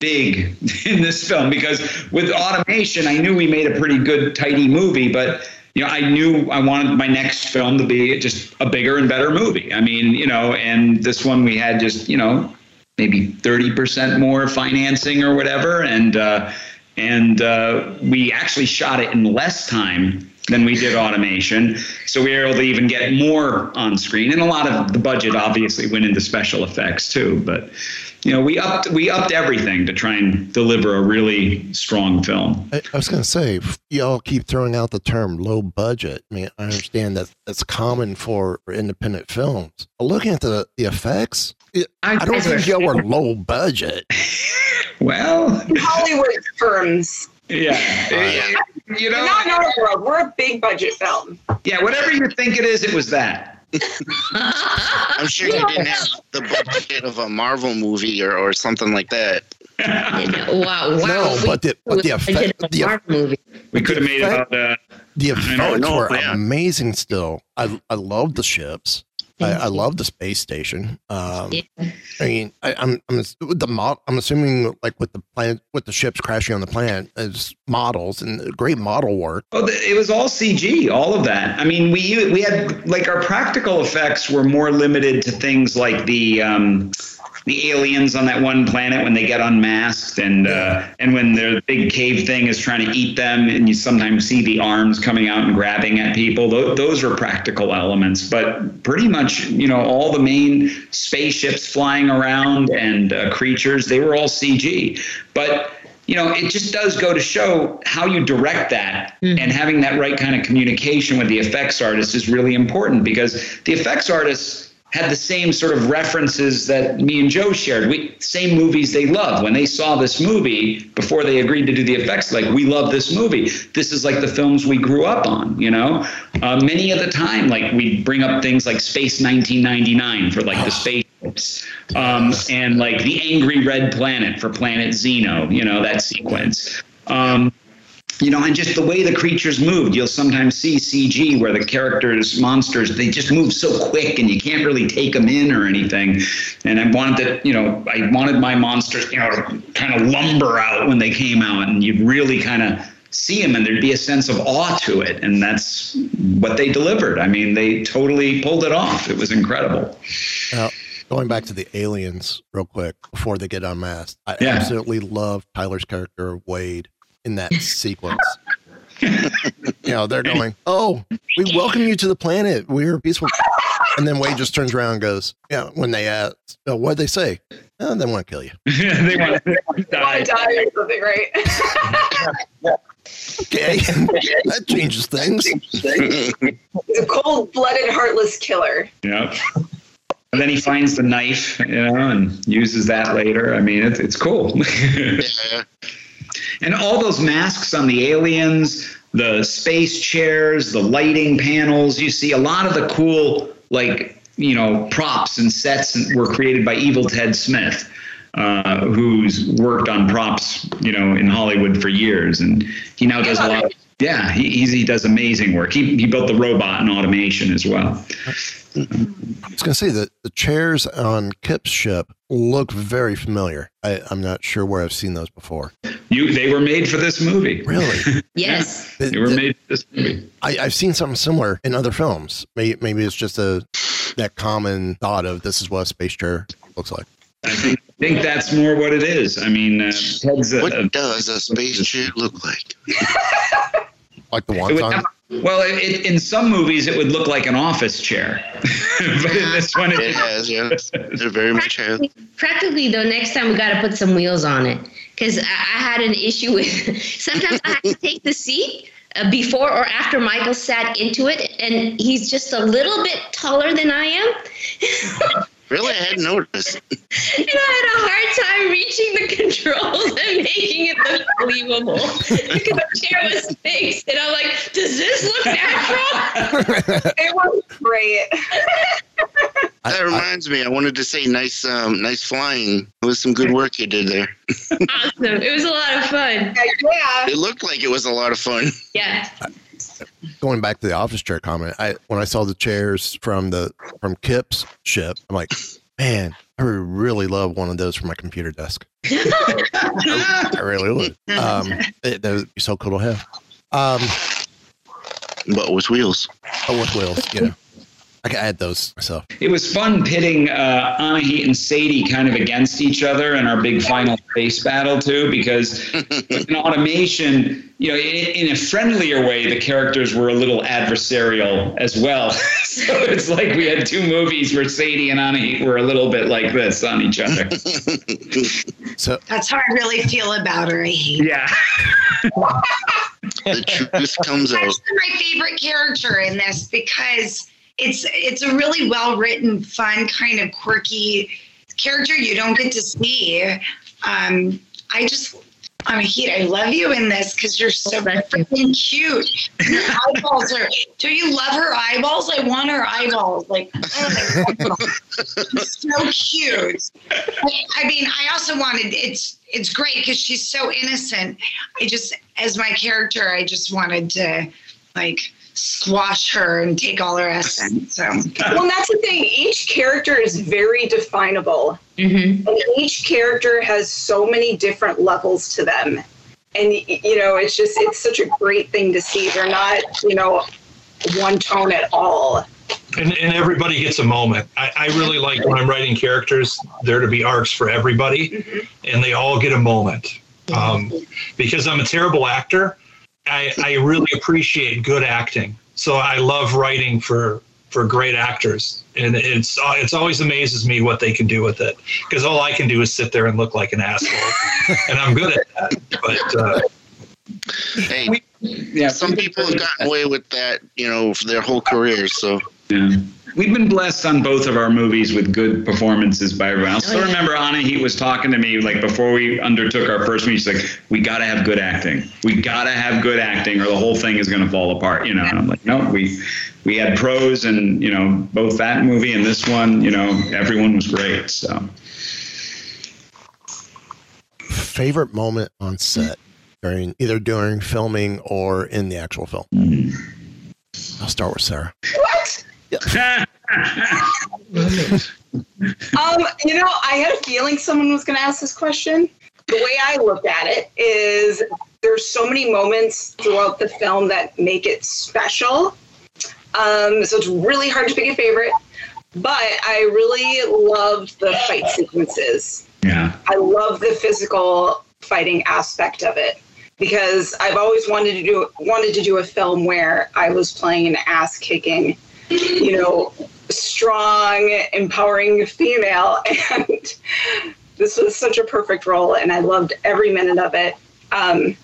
Speaker 6: big in this film because with automation, I knew we made a pretty good, tidy movie, but you know, I knew I wanted my next film to be just a bigger and better movie. I mean, you know, and this one we had just, you know, maybe 30% more financing or whatever. And, uh, and uh, we actually shot it in less time than we did automation. So we were able to even get more on screen. And a lot of the budget obviously went into special effects too. But, you know, we upped, we upped everything to try and deliver a really strong film.
Speaker 4: I, I was going to say, y'all keep throwing out the term low budget. I mean, I understand that that's common for independent films. But looking at the, the effects, it, I, don't think y'all were low budget.
Speaker 6: Well,
Speaker 8: In Hollywood terms.
Speaker 6: Yeah. You know,
Speaker 8: We're not in our world. We're a big budget film.
Speaker 6: Yeah, whatever you think it is, it was that.
Speaker 5: I'm sure you didn't have the budget of a Marvel movie or, or something like that.
Speaker 10: wow, wow.
Speaker 4: No, but the, but the effect, the,
Speaker 10: movie.
Speaker 6: We could have made
Speaker 4: effect-
Speaker 6: about uh,
Speaker 4: the effects
Speaker 6: know, no,
Speaker 4: were
Speaker 6: yeah.
Speaker 4: amazing still. I, I love the ships. I, I love the space station. Um, I mean, I, I'm I'm the mod, I'm assuming like with the planet with the ships crashing on the planet as models and great model work.
Speaker 6: Oh, it was all CG, all of that. I mean, we we had like our practical effects were more limited to things like the um, the aliens on that one planet when they get unmasked, and uh, and when their big cave thing is trying to eat them, and you sometimes see the arms coming out and grabbing at people. Those, those were practical elements, but pretty much, you know, all the main spaceships flying around and uh, creatures, they were all CG, but you know, it just does go to show how you direct that and having that right kind of communication with the effects artists is really important because the effects artists had the same sort of references that me and Joe shared. We same movies they love. When they saw this movie before they agreed to do the effects, like we love this movie. This is like the films we grew up on. You know, uh, many of the time, like we bring up things like Space 1999 for like the spaceships, um, and like the Angry Red Planet for Planet Xeno. You know that sequence. Um, you know, and just the way the creatures moved. You'll sometimes see CG where the characters, monsters, they just move so quick and you can't really take them in or anything. And I wanted that, you know, I wanted my monsters, you know, to kind of lumber out when they came out and you'd really kind of see them and there'd be a sense of awe to it. And that's what they delivered. I mean, they totally pulled it off. It was incredible.
Speaker 4: Now, going back to the aliens real quick before they get unmasked, I
Speaker 6: Yeah.
Speaker 4: absolutely love Tyler's character Wade in that sequence. you know, they're going, "Oh, we welcome you to the planet. We're peaceful." And then Wade just turns around and goes, "Yeah." When they ask, uh, oh, "What would they say?" Oh, they want to kill you.
Speaker 6: they want, they want to die.
Speaker 8: die or something, right?
Speaker 4: Okay, that changes things.
Speaker 8: He's a cold-blooded, heartless killer.
Speaker 6: Yep. And then he finds the knife, you know, and uses that later. I mean, it's it's cool. And all those masks on the aliens, the space chairs, the lighting panels, you see a lot of the cool, like, you know, props and sets were created by Evil Ted Smith. Uh, who's worked on props, you know, in Hollywood for years, and he now does a lot. Of, yeah, he he's, he does amazing work. He he built the robot and automation as well.
Speaker 4: I was going to say that the chairs on Kip's ship look very familiar. I, I'm not sure where I've seen those before.
Speaker 6: You, they were made for this movie.
Speaker 4: Really?
Speaker 10: Yes.
Speaker 6: they were made for this movie.
Speaker 4: I, I've seen something similar in other films. Maybe, maybe it's just a that common thought of this is what a space chair looks like.
Speaker 6: I think, think that's more what it is. I mean, uh, Ted's a,
Speaker 5: What does a space chair look like?
Speaker 4: Like the
Speaker 6: It would well, it, it, in some movies, it would look like an office chair, but in this one, it,
Speaker 5: It has, yeah. It very much has.
Speaker 10: Practically, though, next time we got to put some wheels on it because I, I had an issue with. Sometimes I have to take the seat uh, before or after Michael sat into it, and he's just a little bit taller than I am.
Speaker 5: Really, I hadn't noticed.
Speaker 10: And I had a hard time reaching the controls and making it look believable because the chair was fixed. And I'm like, does this look natural?
Speaker 8: It was great.
Speaker 5: That reminds me, I wanted to say nice, um, nice flying. It was some good work you did there.
Speaker 10: awesome. It was a lot of fun.
Speaker 8: Yeah.
Speaker 5: It looked like it was a lot of fun.
Speaker 10: Yeah.
Speaker 4: Going back to the office chair comment, I when I saw the chairs from the from Kip's ship, I'm like, man, I would really love one of those for my computer desk. I really would. Um, it, that would be so cool to have. Um,
Speaker 5: but with wheels.
Speaker 4: Oh, with wheels, yeah. I can add those myself.
Speaker 6: it was fun pitting uh, Anahit and Sadie kind of against each other in our big final space battle too, because in automation, you know, in, in a friendlier way, the characters were a little adversarial as well. so it's like we had two movies where Sadie and Anahit were a little bit like this on each other.
Speaker 4: So
Speaker 11: That's how I really feel about her. I hate
Speaker 6: Yeah.
Speaker 5: the truth comes out.
Speaker 11: My favorite character in this because it's it's a really well written, fun, kind of quirky character you don't get to see. Um, I just, I mean, Heat, I love you in this because you're so freaking cute. Your eyeballs are. Do you love her eyeballs? I want her eyeballs. Like, oh my God. She's so cute. I mean, I also wanted it's it's great because she's so innocent. I just, as my character, I just wanted to like squash her and take all her essence. So
Speaker 8: Well, that's the thing. Each character is very definable,
Speaker 10: Mm-hmm.
Speaker 8: and each character has so many different levels to them. And you know, it's just it's such a great thing to see. They're not, you know, one tone at all.
Speaker 9: and, and everybody gets a moment. I, I really like when I'm writing characters, there to be arcs for everybody, and they all get a moment. Um, because I'm a terrible actor, I, I really appreciate good acting. So I love writing for for great actors, and it's it's always amazes me what they can do with it. Because all I can do is sit there and look like an asshole, and I'm good at that. But uh,
Speaker 5: Hey,
Speaker 6: yeah,
Speaker 5: some people have gotten away with that, you know, for their whole careers. So
Speaker 6: Yeah. We've been blessed on both of our movies with good performances by everyone. I
Speaker 10: Oh,
Speaker 6: still remember Anahit was talking to me like before we undertook our first movie. She's like, "We got to have good acting. We got to have good acting, or the whole thing is going to fall apart." You know, and I'm like, "No, we we had pros, and you know, both that movie and this one. You know, everyone was great." So
Speaker 4: Favorite moment on set during either during filming or in the actual film. Mm-hmm. I'll start with Sarah.
Speaker 8: What? Um, you know, I had a feeling someone was going to ask this question. The way I look at it is there's so many moments throughout the film that make it special. Um, so it's really hard to pick a favorite, but I really loved the fight sequences.
Speaker 6: yeah,
Speaker 8: I love the physical fighting aspect of it because I've always wanted to do wanted to do a film where I was playing an ass kicking, you know, strong, empowering female, and this was such a perfect role, and I loved every minute of it. Um,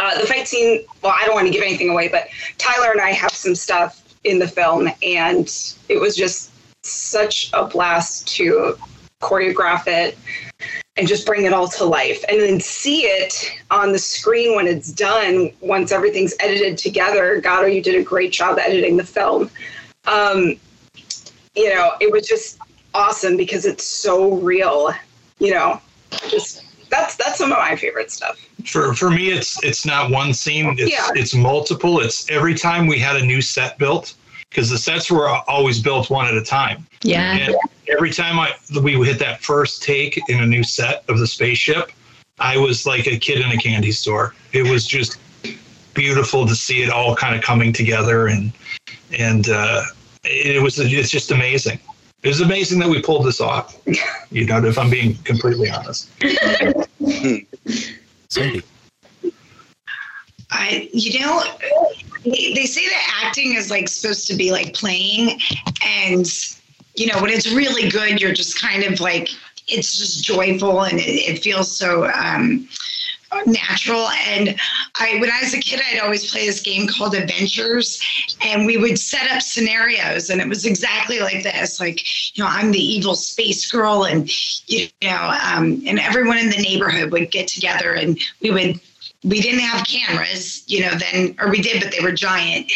Speaker 8: Uh, the fight scene, well, I don't want to give anything away, but Tyler and I have some stuff in the film, and it was just such a blast to choreograph it and just bring it all to life and then see it on the screen when it's done once everything's edited together. Garo you did a great job editing the film um, you know it was just awesome because it's so real you know just that's that's some of my favorite stuff
Speaker 9: For for me, it's it's not one scene. It's
Speaker 8: Yeah.
Speaker 9: it's multiple. It's every time we had a new set built because the sets were always built one at a time.
Speaker 10: Yeah.
Speaker 9: And every time I we hit that first take in a new set of the spaceship, I was like a kid in a candy store. It was just beautiful to see it all kind of coming together and and uh, it was it's just amazing. It was amazing that we pulled this off. You know, if I'm being completely honest.
Speaker 4: Cindy.
Speaker 11: I, you know, they, they say that acting is like supposed to be like playing, and you know, when it's really good, you're just kind of like it's just joyful and it, it feels so um, natural. And I, when I was a kid, I'd always play this game called Adventures, and we would set up scenarios, and it was exactly like this. Like, you know, I'm the evil space girl, and you know, um, and everyone in the neighborhood would get together, and we would. We didn't have cameras, you know, then, or we did, but they were giant.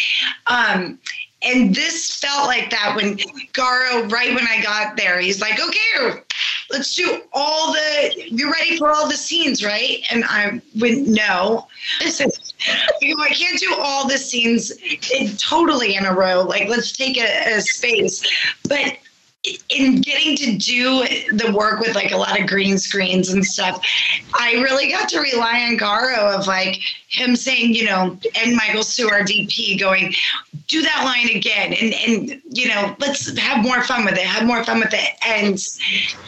Speaker 11: Um, and this felt like that when Garo, right when I got there, he's like, okay, let's do all the, you're ready for all the scenes, right? And I went, no. I you know, I can't do all the scenes in, totally in a row. Like, let's take a, a space. But in getting to do the work with like a lot of green screens and stuff, I really got to rely on Garo of like him saying, you know, and Michael Sue, our DP, going, do that line again, and and you know, let's have more fun with it, have more fun with it, and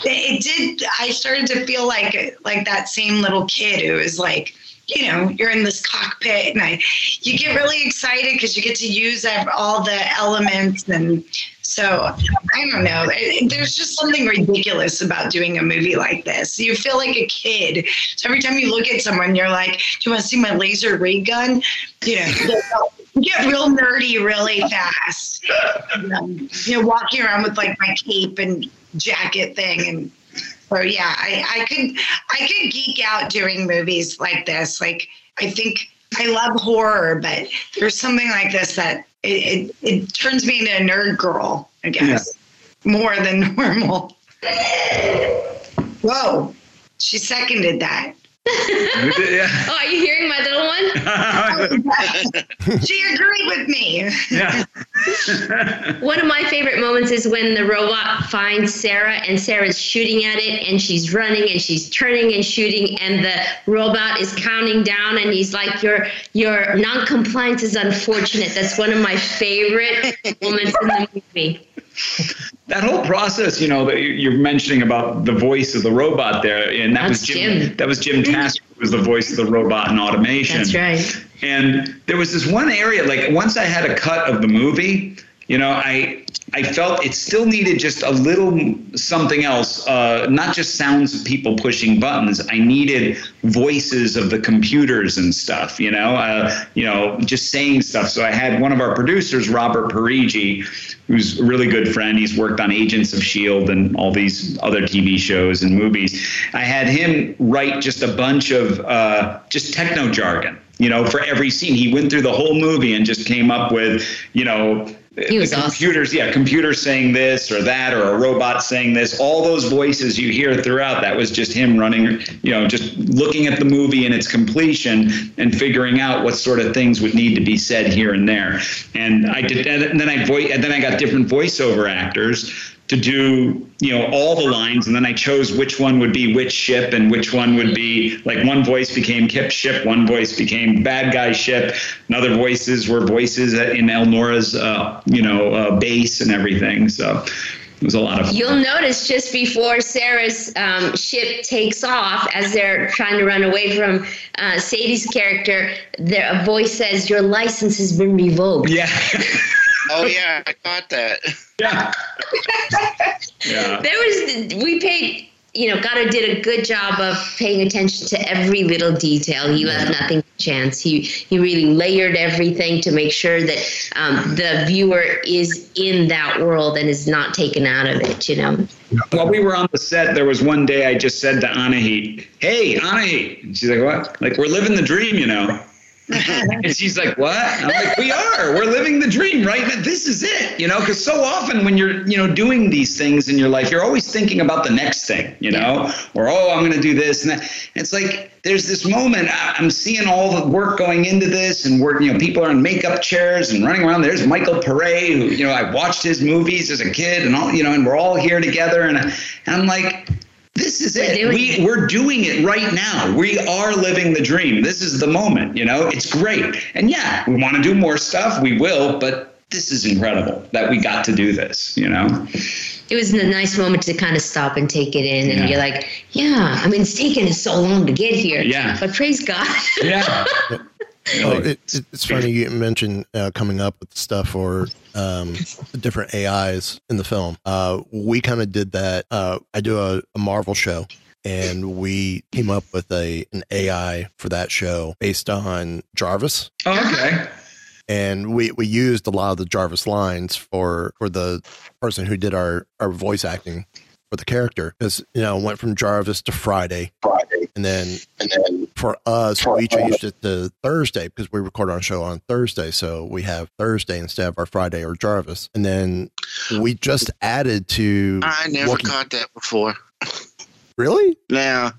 Speaker 11: it did. I started to feel like like that same little kid who is like. You know, you're in this cockpit, and I, you get really excited because you get to use all the elements, and so I don't know. There's just something ridiculous about doing a movie like this. You feel like a kid. So every time you look at someone, you're like, "Do you want to see my laser ray gun?" You know, you get real nerdy really fast. Um, you know, walking around with like my cape and jacket thing, and so yeah, I, I could I could geek out doing movies like this. Like I think I love horror, but there's something like this that it, it, it turns me into a nerd girl, I guess, more than normal. Whoa, she seconded that.
Speaker 10: oh, are you hearing my little one?
Speaker 11: she agreed with me.
Speaker 6: Yeah.
Speaker 10: One of my favorite moments is when the robot finds Sarah and Sarah's shooting at it and she's running and she's turning and shooting and the robot is counting down and he's like your your non-compliance is unfortunate. That's one of my favorite moments in the movie.
Speaker 6: that whole process, you know, that you- you're mentioning about the voice of the robot there, and that was Jim,
Speaker 10: Jim.
Speaker 6: That was Jim Tasker, who was the voice of the robot in automation.
Speaker 10: That's right.
Speaker 6: And there was this one area, like once I had a cut of the movie, you know, I I felt it still needed just a little something else, uh, not just sounds of people pushing buttons. I needed voices of the computers and stuff, you know, uh, you know, just saying stuff. So I had one of our producers, Robert Parigi, who's a really good friend. He's worked on Agents of Shield and all these other TV shows and movies. I had him write just a bunch of uh, just techno jargon you know, for every scene. He went through the whole movie and just came up with, you know,
Speaker 10: He was
Speaker 6: the computers, yeah, computers saying this or that, or a robot saying this. All those voices you hear throughout, that was just him running, you know, just looking at the movie in its completion and figuring out what sort of things would need to be said here and there. And I did, and then I voice, and then I got different voiceover actors to do you know all the lines and then i chose which one would be which ship and which one would be like one voice became kip's ship one voice became bad guy ship and other voices were voices in elnora's uh, you know uh, base and everything so it was a lot of fun.
Speaker 10: You'll notice just before Sarah's um, ship takes off, as they're trying to run away from uh, Sadie's character, there a voice says, "Your license has been revoked."
Speaker 6: Yeah.
Speaker 5: Oh yeah, I caught that.
Speaker 6: Yeah. Yeah.
Speaker 10: There was we paid you know, Garo did a good job of paying attention to every little detail. He left nothing to chance. He he really layered everything to make sure that um, the viewer is in that world and is not taken out of it. You know.
Speaker 6: While we were on the set, there was one day I just said to Anahit, "Hey, Anahit," and she's like, "What?" Like we're living the dream, you know. and she's like, "What?" I'm like, "We are. We're living the dream right now. This is it, you know." Because so often when you're, you know, doing these things in your life, you're always thinking about the next thing, you know, or oh, I'm going to do this and that. It's like there's this moment. I'm seeing all the work going into this, and work. You know, people are in makeup chairs and running around. There's Michael Pare, who you know I watched his movies as a kid, and all you know, and we're all here together, and, and I'm like. This is it. We we're doing it right now. We are living the dream. This is the moment, you know? It's great. And yeah, we want to do more stuff, we will, but this is incredible that we got to do this, you know?
Speaker 10: It was a nice moment to kind of stop and take it in, and
Speaker 6: Yeah.
Speaker 10: you're like, yeah. I mean, it's taken us so long to get here.
Speaker 6: Yeah.
Speaker 10: But praise God.
Speaker 6: Yeah.
Speaker 4: Oh, it, it, it's funny you mentioned uh, coming up with stuff for um, different AIs in the film. Uh, we kind of did that. Uh, I do a, a Marvel show, and we came up with a an AI for that show based on Jarvis.
Speaker 6: Oh, okay.
Speaker 4: And we, we used a lot of the Jarvis lines for for the person who did our, our voice acting for the character because you know went from Jarvis to Friday, Friday, and then and then for us we changed it to Thursday because we record our show on Thursday, so we have Thursday instead of our Friday or Jarvis, and then we just added to.
Speaker 5: I never
Speaker 4: Walking-
Speaker 5: caught that before.
Speaker 4: Really?
Speaker 5: Yeah.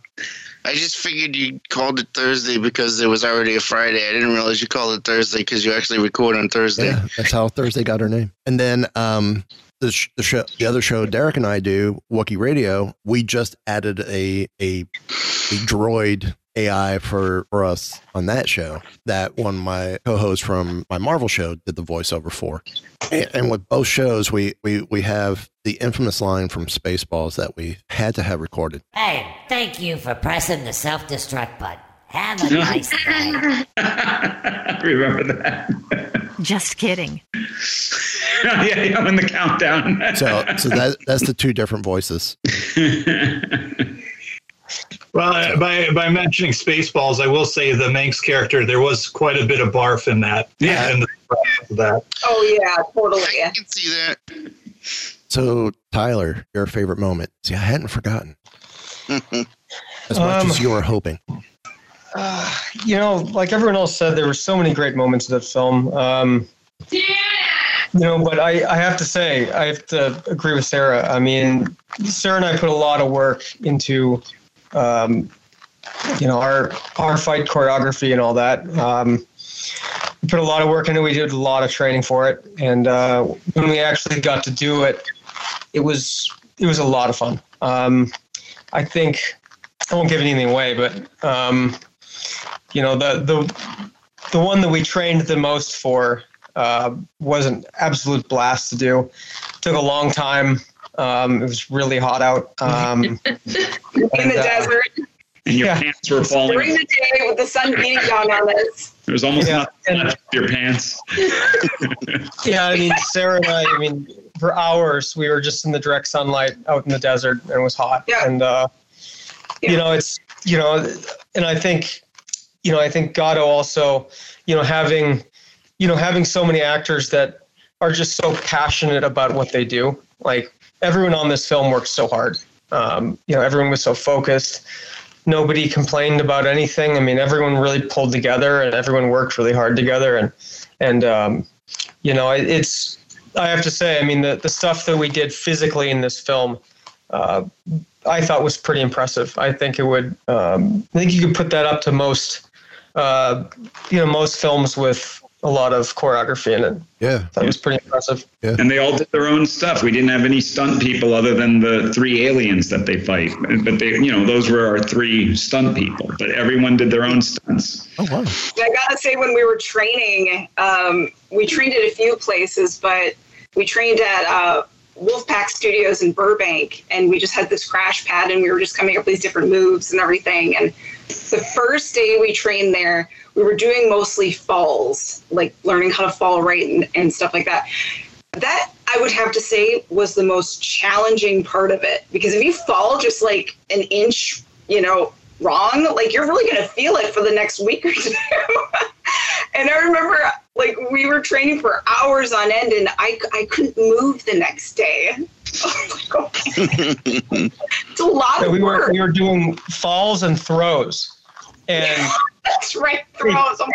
Speaker 5: I just figured you called it Thursday because it was already a Friday. I didn't realize you called it Thursday because you actually record on Thursday.
Speaker 4: Yeah, that's how Thursday got her name. And then um, the sh- the show, the other show Derek and I do, Wookie Radio. We just added a a, a droid AI for for us on that show. That one of my co-host from my Marvel show did the voiceover for. And, and with both shows, we we we have the infamous line from Spaceballs that we had to have recorded.
Speaker 14: Hey, thank you for pressing the self destruct button. Have a nice day.
Speaker 6: Remember that.
Speaker 15: Just kidding.
Speaker 6: yeah, yeah, in the countdown.
Speaker 4: So so that that's the two different voices.
Speaker 9: Well, uh, by by mentioning Spaceballs, I will say the Manx character there was quite a bit of barf in that.
Speaker 6: Yeah,
Speaker 9: and that.
Speaker 8: Oh yeah, totally.
Speaker 5: I can see that.
Speaker 4: So Tyler, your favorite moment? See, I hadn't forgotten. As much
Speaker 12: Um,
Speaker 4: as you were hoping.
Speaker 12: Uh, you know, like everyone else said, there were so many great moments in that film. Um, you know, but I, I have to say, I have to agree with Sarah. I mean, Sarah and I put a lot of work into, um, you know, our our fight choreography and all that. Um, we put a lot of work into. it. We did a lot of training for it, and uh, when we actually got to do it, it was it was a lot of fun. Um, I think I won't give anything away, but um, you know the the the one that we trained the most for uh, was an absolute blast to do. took a long time. Um, it was really hot out. Um,
Speaker 8: In
Speaker 12: and,
Speaker 8: the
Speaker 12: uh,
Speaker 8: desert,
Speaker 6: And your pants were falling.
Speaker 8: during the day with the sun beating down on us.
Speaker 6: There was almost nothing left of your pants.
Speaker 12: yeah, I mean, Sarah and I, I mean, for hours we were just in the direct sunlight out in the desert and it was hot. Yeah. And, uh, you know, it's, you know, and I think, you know, I think Garo also, you know, having, you know, having so many actors that are just so passionate about what they do. Like everyone on this film worked so hard. Um, you know, everyone was so focused. Nobody complained about anything. I mean, everyone really pulled together and everyone worked really hard together. And, and, um, you know, it- it's, I have to say, I mean, the, the stuff that we did physically in this film, uh, I thought was pretty impressive. I think it would, um, I think you could put that up to most, uh, you know, most films with a lot of choreography in it.
Speaker 4: Yeah.
Speaker 12: That was pretty impressive.
Speaker 4: Yeah.
Speaker 6: And they all did their own stuff. We didn't have any stunt people other than the three aliens that they fight. But they, you know, those were our three stunt people. But everyone did their own stunts.
Speaker 4: Oh wow!
Speaker 8: I gotta say, when we were training, um, we trained at a few places, but we trained at uh, Wolfpack Studios in Burbank, and we just had this crash pad, and we were just coming up with these different moves and everything. And the first day we trained there, we were doing mostly falls, like learning how to fall right and, and stuff like that. That I would have to say was the most challenging part of it because if you fall just like an inch, you know, wrong, like you're really going to feel it for the next week or two. and I remember like we were training for hours on end and I, I couldn't move the next day. it's a lot of
Speaker 12: we were we were doing falls and throws, and
Speaker 8: That's right, throws. Oh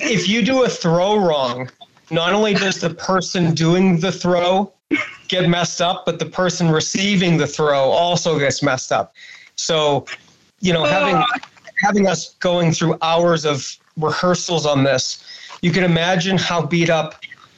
Speaker 12: if you do a throw wrong, not only does the person doing the throw get messed up, but the person receiving the throw also gets messed up. So, you know, having oh. having us going through hours of rehearsals on this, you can imagine how beat up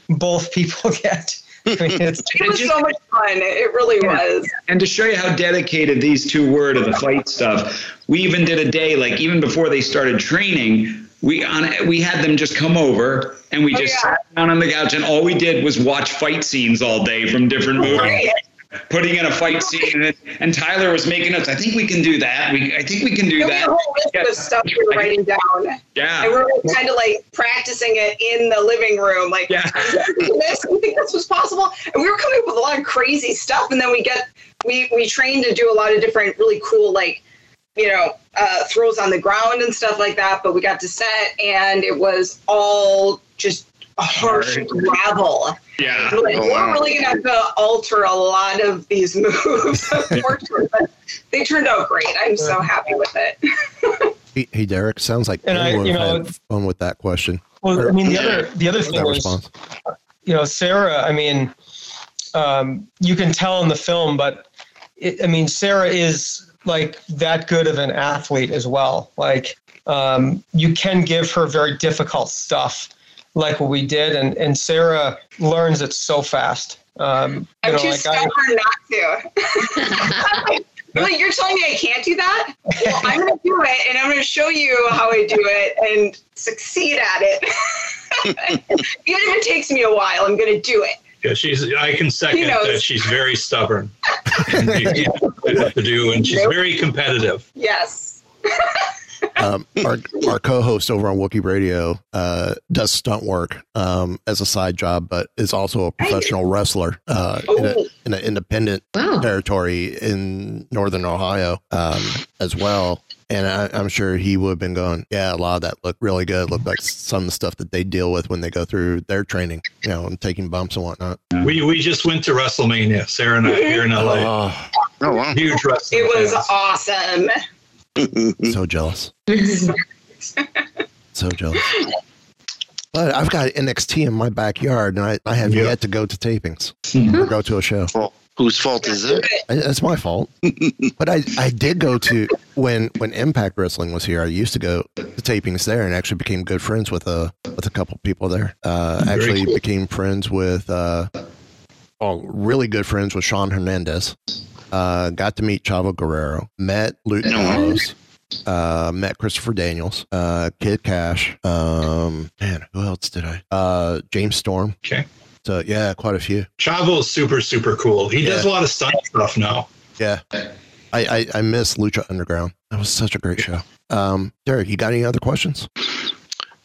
Speaker 12: both people get. I mean, it's,
Speaker 8: It was so much fun. It really was.
Speaker 13: And to show you how dedicated these two were to the fight stuff, we even did a day like even before they started training. We on we had them just come over and we
Speaker 8: Oh,
Speaker 13: just
Speaker 8: yeah.
Speaker 13: sat down on the couch and all we did was watch fight scenes all day from different movies.
Speaker 8: Right.
Speaker 13: Putting in a fight scene and, and Tyler was making us. I think we can do that. We I think we can do that.
Speaker 8: a whole list of stuff we were writing down.
Speaker 13: Yeah.
Speaker 8: And we were kind of like practicing it in the living room. Like,
Speaker 13: Yeah.
Speaker 8: this, we think this was possible. And we were coming up with a lot of crazy stuff. And then we get, we, we trained to do a lot of different really cool, like, you know, uh, throws on the ground and stuff like that. But we got to set and it was all just harsh gravel.
Speaker 13: Yeah.
Speaker 8: We're like,
Speaker 13: Oh,
Speaker 8: we're
Speaker 13: wow.
Speaker 8: really going to have to alter a lot of these moves, unfortunately. but they turned out great. I'm so happy with it.
Speaker 4: Hey, hey, Derek, sounds like
Speaker 12: And I-
Speaker 4: everyone
Speaker 12: you know,
Speaker 4: had fun with that question.
Speaker 12: Well, I mean, the other the other thing is,
Speaker 4: response.
Speaker 12: you know, Sarah. I mean, um, you can tell in the film, but it, I mean, Sarah is like that good of an athlete as well. Like, um, you can give her very difficult stuff, like what we did, and and Sarah learns it so fast. Um, you
Speaker 8: I'm
Speaker 12: know,
Speaker 8: too
Speaker 12: like
Speaker 8: stubborn
Speaker 12: I,
Speaker 8: not to. Really, you're telling me I can't do that? Well, I'm going to do it, and I'm going to show you how I do it and succeed at it. Even if it takes me a while, I'm going to do it.
Speaker 9: Yeah, she's. I can second that she's very stubborn. and she knows what to do, and she's very competitive.
Speaker 8: Yes.
Speaker 4: Um, our our co-host over on Wookie Radio uh, does stunt work um, as a side job, but is also a professional wrestler uh, in, a,
Speaker 8: Oh.
Speaker 4: in an independent territory in northern Ohio um, as well. And I, I'm sure he would have been going, yeah, a lot of that looked really good. Looked like some of the stuff that they deal with when they go through their training, you know, and taking bumps and whatnot.
Speaker 9: We we just went to WrestleMania, Sarah and I here in LA.
Speaker 4: Oh,
Speaker 5: oh wow.
Speaker 9: Huge wrestling.
Speaker 8: It was
Speaker 9: fans.
Speaker 8: awesome.
Speaker 4: so jealous. So jealous. But I've got NXT in my backyard, and I, I have yet to go to tapings or go to a show.
Speaker 5: Well, whose fault is it?
Speaker 4: That's my fault. but I, I did go to when when Impact Wrestling was here. I used to go to tapings there, and actually became good friends with a with a couple people there. Uh, actually
Speaker 9: cool.
Speaker 4: became friends with uh, oh, really good friends with Shawn Hernandez. Uh, got to meet Chavo Guerrero. Met Luke Gallows. Uh, met Christopher Daniels. Uh, Kid Kash. Um, man, who else did I? Uh, James Storm.
Speaker 9: Okay.
Speaker 4: So yeah, quite a few.
Speaker 9: Chavo is super super cool. He does a lot of stunt stuff now.
Speaker 4: Yeah. I, I, I miss Lucha Underground. That was such a great show. Um, Derek, you got any other questions?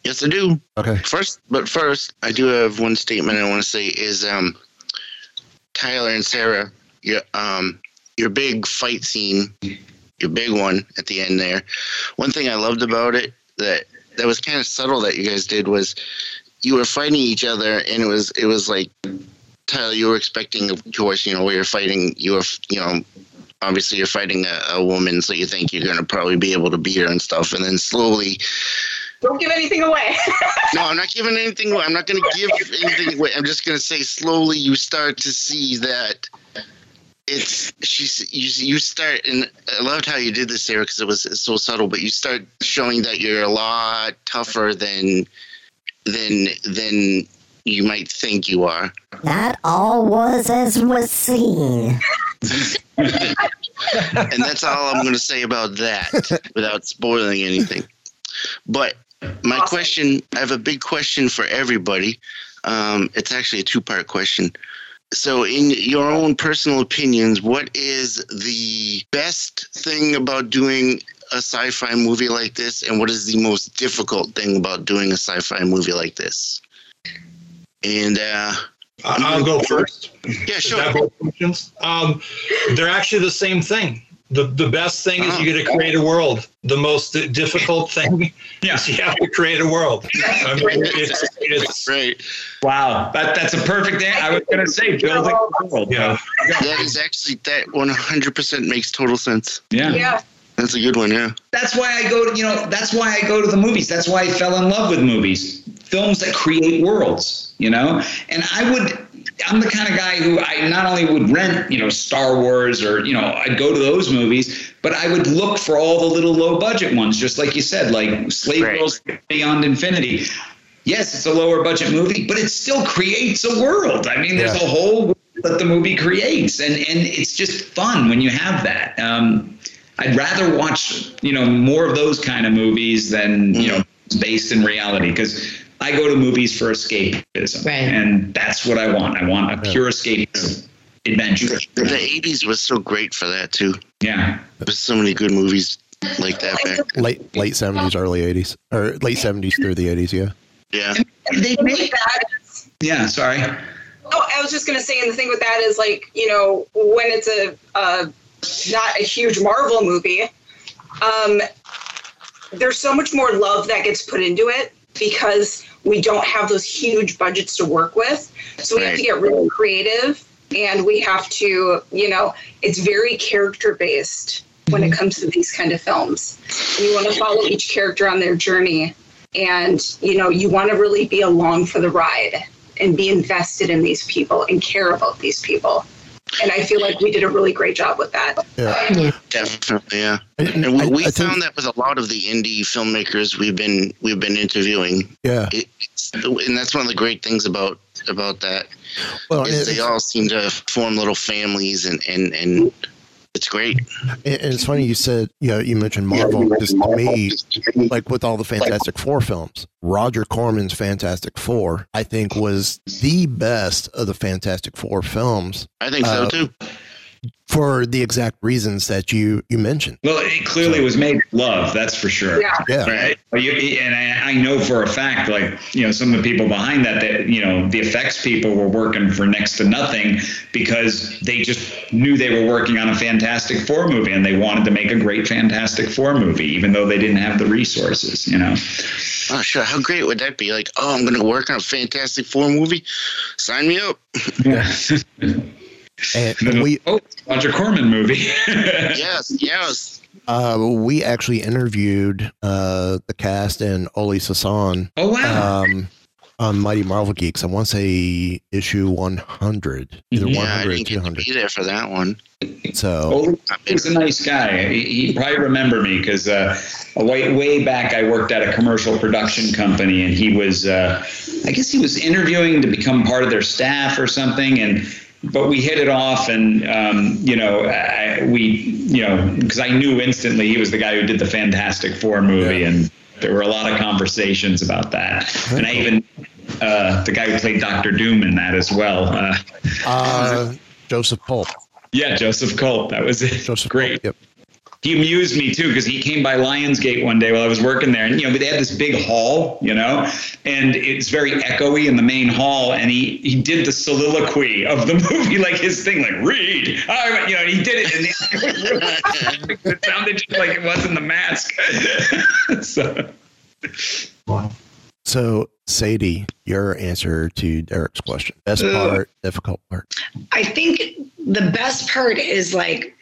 Speaker 5: Yes, I do.
Speaker 4: Okay.
Speaker 5: First, but first, I do have one statement I want to say is um, Tyler and Sarah, Yeah, um, your big fight scene, your big one at the end there. One thing I loved about it that that was kind of subtle that you guys did was you were fighting each other, and it was it was like Tyler, you were expecting, of course, you know, where you're fighting, you were, you know, obviously you're fighting a, a woman, so you think you're going to probably be able to beat her and stuff, and then slowly
Speaker 8: Don't give anything away.
Speaker 5: no, I'm not giving anything away. I'm not going to give anything away. I'm just going to say slowly you start to see that it's she's you, you start and I loved how you did this, Sarah, because it was so subtle. But you start showing that you're a lot tougher than than than you might think you are.
Speaker 14: Not all was as was seen.
Speaker 5: and that's all I'm going to say about that without spoiling anything. But my question I have a big question for everybody. Um, it's actually a two part question. So, in your own personal opinions, what is the best thing about doing a sci fi movie like this, and what is the most difficult thing about doing a sci fi movie like this? And uh,
Speaker 9: I'll go first.
Speaker 5: Yeah,
Speaker 9: sure. That both questions? Um, they're actually the same thing. The, the best thing is you get to ah. create a world. The most difficult thing is you have to create a world. I mean, it's, it's
Speaker 5: right.
Speaker 6: Wow, that that's a perfect. An- I was going to say building a world.
Speaker 9: Yeah,
Speaker 5: That is actually that 100% makes total sense.
Speaker 6: Yeah.
Speaker 8: Yeah.
Speaker 5: That's a good one. Yeah.
Speaker 6: That's why I go to you know that's why I go to the movies. That's why I fell in love with movies, films that create worlds. You know, and I would. I'm the kind of guy who I not only would rent, you know, Star Wars or, you know, I'd go to those movies, but I would look for all the little low budget ones, just like you said, like Slave Girls Beyond Infinity. Yes, it's a lower budget movie, but it still creates a world. I mean, there's
Speaker 4: Yeah.
Speaker 6: a whole world that the movie creates, and and it's just fun when you have that. Um, I'd rather watch, you know, more of those kind of movies than you know based in reality because I go to movies for escapism,
Speaker 10: Right.
Speaker 6: and that's what I want. I want a pure escapism adventure.
Speaker 5: The 80s was so great for that too.
Speaker 6: Yeah.
Speaker 5: There's so many good movies like that back.
Speaker 4: Late late seventies, early eighties, or late seventies through the eighties. Yeah.
Speaker 5: Yeah.
Speaker 6: They
Speaker 8: make that.
Speaker 6: Yeah, sorry.
Speaker 8: Oh, I was just gonna say, and the thing with that is like, you know, when it's a, a not a huge Marvel movie, um, there's so much more love that gets put into it because we don't have those huge budgets to work with. So we have to get really creative and we have to, you know, it's very character based when it mm-hmm. comes to these kind of films. And you want to follow each character on their journey and, you know, you want to really be along for the ride and be invested in these people and care about these people. And I feel like we did a really great job with that.
Speaker 4: Yeah.
Speaker 5: Definitely, yeah. And we, we found that with a lot of the indie filmmakers we've been we've been interviewing.
Speaker 4: Yeah.
Speaker 5: It, it's, and that's one of the great things about about that.
Speaker 4: Well,
Speaker 5: is
Speaker 4: it's-
Speaker 5: they all seem to form little families, and and and mm-hmm. It's great.
Speaker 4: And, it's funny you said, you know, you mentioned Marvel because to me, like with all the Fantastic Four films, Roger Corman's Fantastic Four, I think was the best of the Fantastic Four films.
Speaker 5: I think so
Speaker 4: Uh,
Speaker 5: too.
Speaker 4: For the exact reasons that you you mentioned.
Speaker 6: Well, it clearly was made love, that's for sure.
Speaker 8: Yeah.
Speaker 4: Yeah.
Speaker 6: Right. You- And I, I know for a fact, like, you know, some of the people behind that, that, you know, the effects people were working for next to nothing because they just knew they were working on a Fantastic Four movie and they wanted to make a great Fantastic Four movie, even though they didn't have the resources, you know.
Speaker 5: Oh, sure. How great would that be? Like, oh, I'm going to work on a Fantastic Four movie. Sign me up.
Speaker 4: And, and we
Speaker 6: oh, Roger Corman movie.
Speaker 5: yes, yes.
Speaker 4: uh, we actually interviewed uh, the cast and Oley Sassone.
Speaker 6: Oh wow.
Speaker 4: Um, on Mighty Marvel Geeks, I want to say issue 100, either
Speaker 5: Yeah, I
Speaker 4: 100 or
Speaker 5: didn't get to
Speaker 4: 200.
Speaker 5: be there for that one.
Speaker 4: So
Speaker 6: Oli- He's a nice guy. He, he probably remember me because uh, a way, way back I worked at a commercial production company, and he was, uh, I guess he was interviewing to become part of their staff or something, and but we hit it off, and um, you know, I, we, you know, because I knew instantly he was the guy who did the Fantastic Four movie, and there were a lot of conversations about that, and I even. Uh, the guy who played Doctor Doom in that as well. Uh,
Speaker 4: uh, Joseph Pulp.
Speaker 6: yeah, Joseph Culp. That was it.
Speaker 4: Joseph
Speaker 6: Great.
Speaker 4: Yep.
Speaker 6: He amused me too because he came by Lionsgate one day while I was working there, and you know, they had this big hall, you know, and it's very echoey in the main hall, and he he did the soliloquy of the movie, like his thing, like read, I, you know, he did it, and it, it sounded just like it was in the mask. so,
Speaker 4: So, Sadie, your answer to Derek's question. Best
Speaker 11: Uh,
Speaker 4: part, difficult part.
Speaker 11: I think the best part is like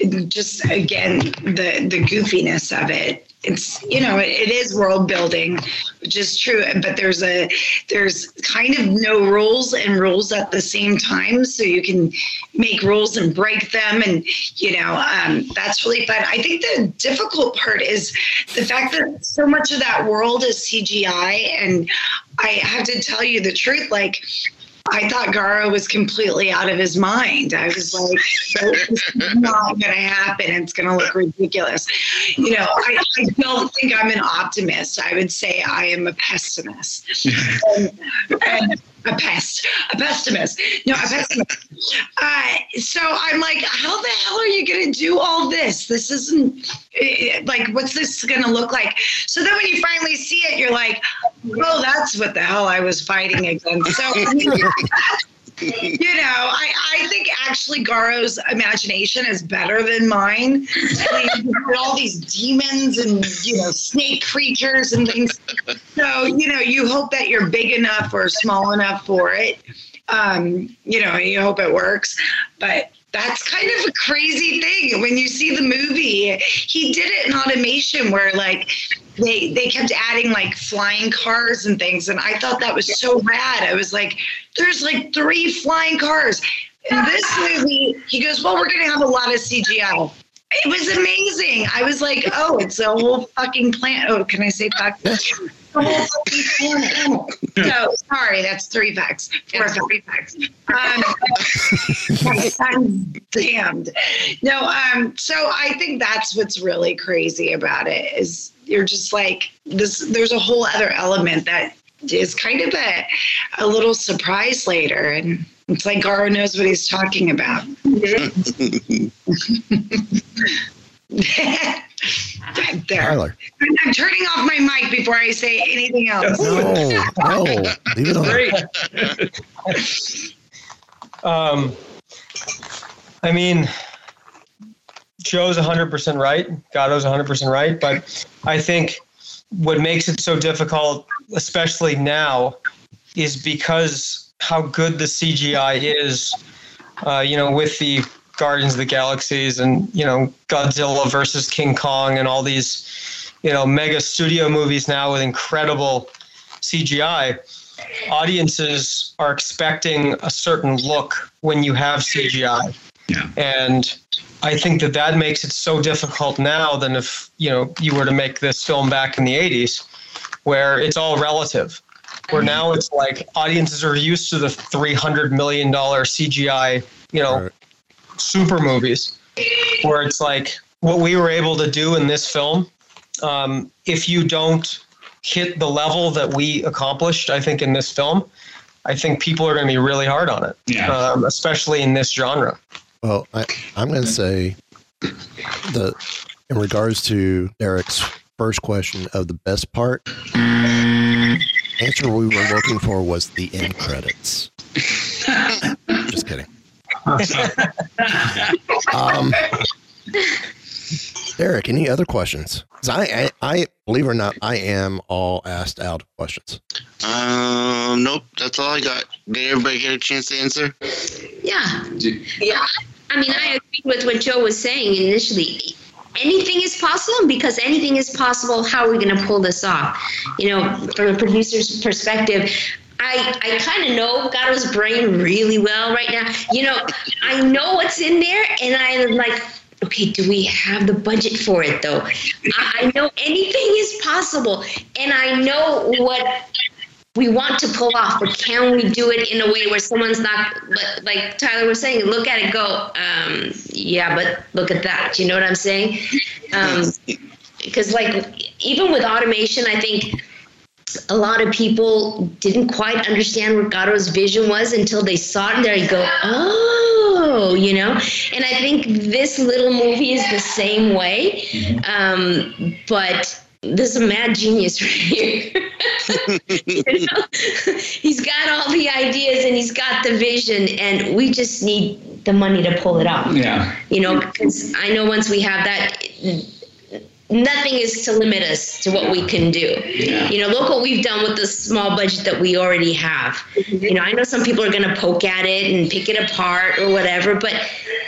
Speaker 11: just again the the goofiness of it. It's you know it, is world building, which is true, but there's a there's kind of no rules and rules at the same time, so you can make rules and break them, and you know um, that's really fun. I think the difficult part is the fact that so much of that world is CGI, and I have to tell you the truth, like. I thought Garo was completely out of his mind. I was like, is not going to happen. It's going to look ridiculous. You know, I, I don't think I'm an optimist. I would say I am a pessimist. and, and a pest, a pessimist. No, a pessimist. Uh, so I'm like, how the hell are you going to do all this? This isn't eh, like, what's this going to look like? So then when you finally see it, you're like, Oh, that's what the hell I was fighting against. So, you know, I, I think actually Garo's imagination is better than mine. I mean, all these demons and, you know, snake creatures and things. So, you know, you hope that you're big enough or small enough for it. Um, you know, you hope it works. But that's kind of a crazy thing when you see the movie. He did it in automation where like they they kept adding like flying cars and things and I thought that was so rad. I was like there's like three flying cars. In this movie, he goes, "Well, we're going to have a lot of CGI." It was amazing. I was like, "Oh, it's a whole fucking plant." Oh, can I say fuck? A whole fucking planet. So sorry, that's three facts. Four three facts. Um, I'm damned. No, um, so I think that's what's really crazy about it is you're just like this. There's a whole other element that is kind of a a little surprise later, and it's like Garo knows what he's talking about. there.
Speaker 4: Tyler.
Speaker 11: I'm, I'm turning off my mic before I say anything else.
Speaker 4: No, no, leave it on.
Speaker 12: Um, I mean, Joe's 100% right. Garo's 100% right. But I think what makes it so difficult, especially now, is because how good the CGI is, uh, you know, with the Guardians of the Galaxies and, you know, Godzilla versus King Kong and all these, you know, mega studio movies now with incredible CGI audiences are expecting a certain look when you have CGI.
Speaker 13: Yeah.
Speaker 12: And I think that that makes it so difficult now than if, you know, you were to make this film back in the 80s where it's all relative. Where now it's like audiences are used to the 300 million dollar CGI, you know, super movies where it's like what we were able to do in this film um, if you don't hit the level that we accomplished, I think in this film, I think people are going to be really hard on it,
Speaker 13: Yeah.
Speaker 12: um, especially in this genre.
Speaker 4: Well, I, I'm going to say the in regards to Derek's first question of the best part, answer we were looking for was the end credits. Just kidding. Um, Derek, any other questions? I, I, I believe it or not, I am all asked out questions.
Speaker 5: Um, nope, that's all I got. Did everybody get a chance to answer?
Speaker 10: Yeah. Yeah. I mean, I agree with what Joe was saying initially. Anything is possible because anything is possible. How are we going to pull this off? You know, from a producer's perspective, I, I kind of know Garo's brain really well right now. You know, I know what's in there, and I'm like, okay, do we have the budget for it though? I, I know anything is possible, and I know what we want to pull off, but can we do it in a way where someone's not li- like Tyler was saying? Look at it, go, um, yeah, but look at that. You know what I'm saying? Um, because like even with automation, I think a lot of people didn't quite understand what Garo's vision was until they saw it and there you go, oh, you know? And I think this little movie is the same way. Um, but there's a mad genius right here. You know? he's got all the ideas and he's got the vision, and we just need the money to pull it off.
Speaker 13: Yeah.
Speaker 10: You know, because I know once we have that, nothing is to limit us to what we can do.
Speaker 13: Yeah.
Speaker 10: You know, look what we've done with the small budget that we already have. You know, I know some people are going to poke at it and pick it apart or whatever, but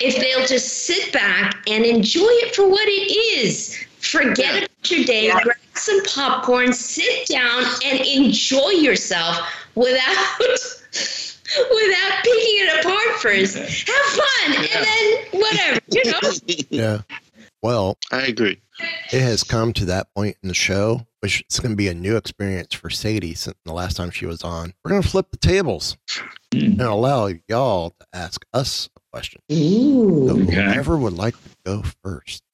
Speaker 10: if they'll just sit back and enjoy it for what it is, forget about your day, grab some popcorn, sit down and enjoy yourself without without picking it apart first. Have fun and then whatever, you know.
Speaker 4: Yeah. Well,
Speaker 5: I agree.
Speaker 4: It has come to that point in the show, which is going to be a new experience for Sadie since the last time she was on. We're going to flip the tables hmm. and allow y'all to ask us a question.
Speaker 10: Ooh.
Speaker 4: So whoever would like to go first.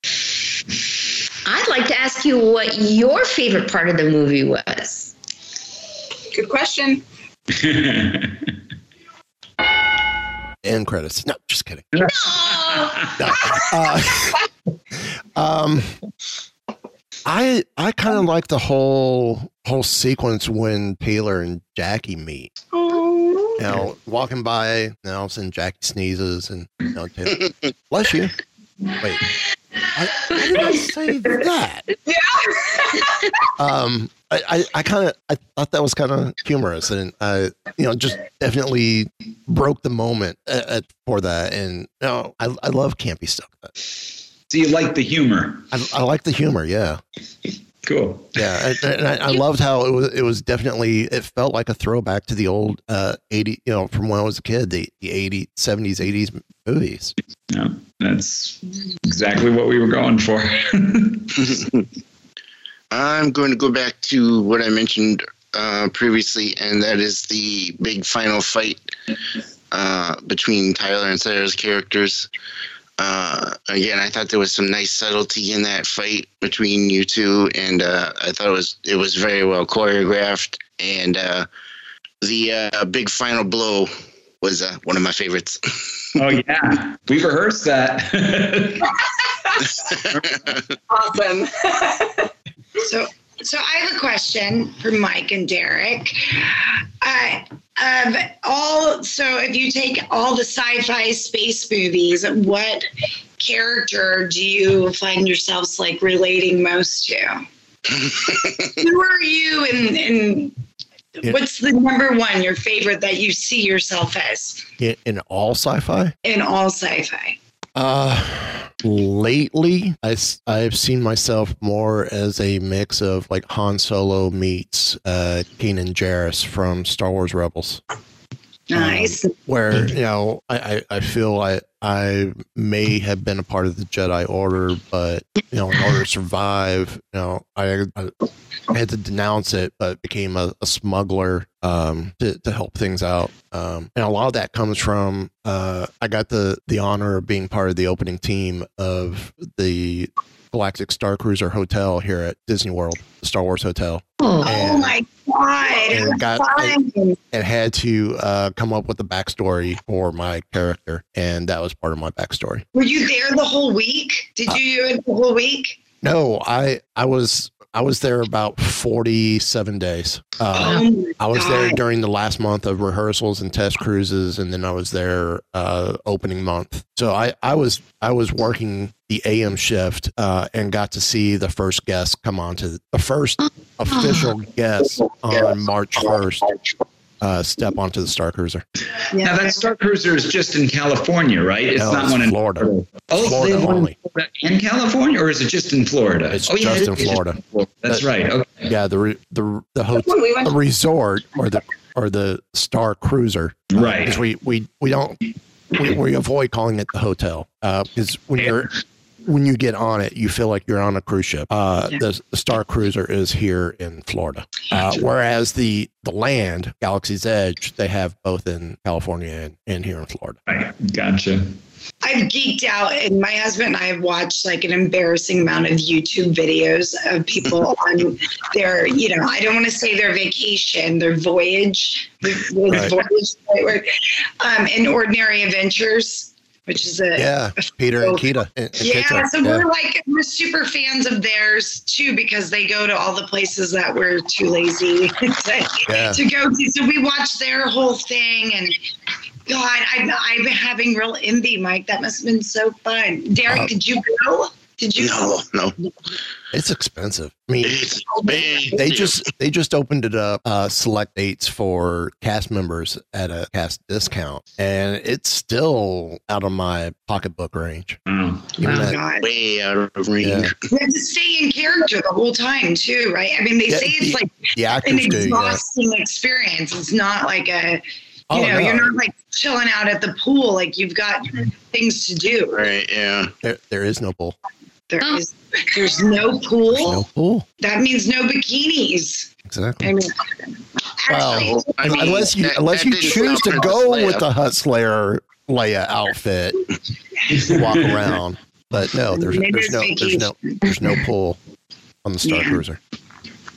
Speaker 10: I'd like to ask you what your favorite part of the movie was.
Speaker 8: Good question.
Speaker 4: End credits. No, just kidding. No. Uh, um, I I kind of like the whole whole sequence when Taylor and Jackie meet. You know, walking by, you know, all of a sudden Jackie sneezes and you know, Taylor, bless you. Wait, I, why did I say that? Um, I I, I kind of I thought that was kind of humorous and I you know just definitely broke the moment at, at, for that and you know I I love campy stuff.
Speaker 13: So you like the humor?
Speaker 4: I, I like the humor. Yeah.
Speaker 13: Cool.
Speaker 4: Yeah, and, and I, I loved how it was. It was definitely. It felt like a throwback to the old uh, eighty. You know, from when I was a kid, the the 80s, 70s, eighties movies.
Speaker 13: Yeah, that's exactly what we were going for.
Speaker 5: I'm going to go back to what I mentioned uh, previously, and that is the big final fight uh, between Tyler and Sarah's characters. Uh, again, I thought there was some nice subtlety in that fight between you two, and uh, I thought it was it was very well choreographed. And uh, the uh, big final blow was uh, one of my favorites.
Speaker 13: oh yeah, we rehearsed that.
Speaker 8: awesome.
Speaker 11: so, so I have a question for Mike and Derek. Uh, of all, so if you take all the sci-fi space movies, what character do you find yourselves like relating most to? Who are you, and and what's the number one your favorite that you see yourself as
Speaker 4: In, in all sci-fi,
Speaker 11: in all sci-fi?
Speaker 4: Uh, lately I, I've seen myself more as a mix of like Han Solo meets uh, Kanan Jarrus from Star Wars Rebels.
Speaker 11: Nice.
Speaker 4: where you know I, I, I feel I I may have been a part of the Jedi Order, but you know in order to survive, you know I, I had to denounce it, but became a, a smuggler um, to to help things out. Um, and a lot of that comes from uh, I got the the honor of being part of the opening team of the Galactic Star Cruiser Hotel here at Disney World, the Star Wars Hotel.
Speaker 11: Oh my god!
Speaker 4: and got and, and had to uh, come up with a backstory for my character, and that was part of my backstory.
Speaker 11: Were you there the whole week? Did you do it the whole week?
Speaker 4: No, I I was I was there about forty seven days. Uh,
Speaker 11: Oh
Speaker 4: I was there during the last month of rehearsals and test cruises, and then I was there uh, opening month. So I I was I was working the AM shift uh, and got to see the first guest come on to the first official guest on March first. Uh, step onto the Star Cruiser.
Speaker 13: Now that Star Cruiser is just in California, right? It's
Speaker 4: No,
Speaker 13: not
Speaker 4: it's
Speaker 13: one in
Speaker 4: Florida.
Speaker 13: Oh,
Speaker 4: Florida
Speaker 13: they
Speaker 4: only.
Speaker 13: in California, or is it just in Florida?
Speaker 4: It's
Speaker 13: oh, yeah,
Speaker 4: just
Speaker 13: it
Speaker 4: in
Speaker 13: is
Speaker 4: Florida.
Speaker 13: That's
Speaker 4: That-
Speaker 13: right. Okay.
Speaker 4: Yeah, the re- the the hotel,
Speaker 8: we
Speaker 4: the resort or the or the Star Cruiser, uh,
Speaker 13: Right.
Speaker 4: Because we we we don't we, we avoid calling it the hotel because when you're when you get on it, you feel like you're on a cruise ship. Uh, the, the Star Cruiser is here in Florida, uh, whereas the the land Galaxy's Edge they have both in California and, and here in Florida.
Speaker 13: Right. Gotcha.
Speaker 11: I've geeked out, and my husband and I have watched like an embarrassing amount of YouTube videos of people on their, you know, I don't want to say their vacation, their voyage, their
Speaker 4: Right.
Speaker 11: voyage, the right word, um, in Ordinary Adventures, which is a
Speaker 4: Yeah, Peter and Kita. And, and
Speaker 11: yeah,
Speaker 4: Kita,
Speaker 11: so we're like we're super fans of theirs too because they go to all the places that we're too lazy to,
Speaker 4: Yeah.
Speaker 11: to go to. So we watch their whole thing and God, I'm I've been having real envy, Mike. That must have been so fun. Derek,
Speaker 4: Uh,
Speaker 11: did you go? Did you?
Speaker 5: No, no.
Speaker 4: It's expensive. I mean,
Speaker 5: It's
Speaker 4: they just they just opened it up uh select dates for cast members at a cast discount and it's still out of my pocketbook range
Speaker 13: Oh.
Speaker 4: Even
Speaker 11: Oh
Speaker 4: that-
Speaker 11: God.
Speaker 5: way out of range.
Speaker 4: Yeah.
Speaker 11: You have to stay in character the whole time too, right? I mean, they
Speaker 4: Yeah,
Speaker 11: say it's
Speaker 4: the-
Speaker 11: like
Speaker 4: the
Speaker 11: an
Speaker 4: actors do yeah.
Speaker 11: exhausting experience. It's not like a, you
Speaker 4: Oh,
Speaker 11: know,
Speaker 4: no.
Speaker 11: you're not like chilling out at the pool. Like you've got things to do.
Speaker 5: Right, yeah.
Speaker 4: there, there is no pool
Speaker 11: There is, there's no pool.
Speaker 4: There's no pool
Speaker 11: That means no bikinis.
Speaker 4: exactly
Speaker 11: I mean,
Speaker 4: well
Speaker 5: I mean,
Speaker 4: unless you
Speaker 5: that-
Speaker 4: unless
Speaker 5: that
Speaker 4: you choose to go
Speaker 5: Princess
Speaker 4: with the hut slayer leia outfit to walk around but no there's
Speaker 11: Maybe
Speaker 4: there's
Speaker 11: it's
Speaker 4: no there's no there's no pool on the star
Speaker 11: Yeah.
Speaker 4: cruiser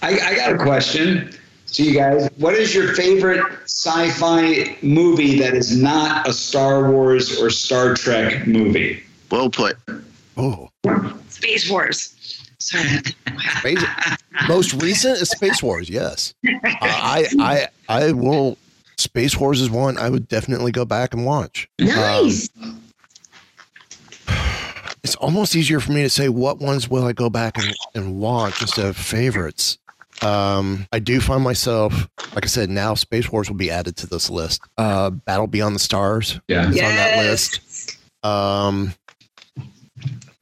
Speaker 13: I, I got a question to you guys. What is your favorite sci-fi movie that is not a Star Wars or Star Trek movie?
Speaker 5: Well put.
Speaker 4: Oh
Speaker 11: Space Wars.
Speaker 4: Space, most recent is Space Wars. Yes, I, I I will. Space Wars is one I would definitely go back and watch.
Speaker 10: Nice.
Speaker 4: Um, it's almost easier for me to say what ones will I go back and, and watch instead of favorites. Um, I do find myself, like I said, now Space Wars will be added to this list. Uh, Battle Beyond the Stars
Speaker 6: Yeah.
Speaker 4: is on that list. Um,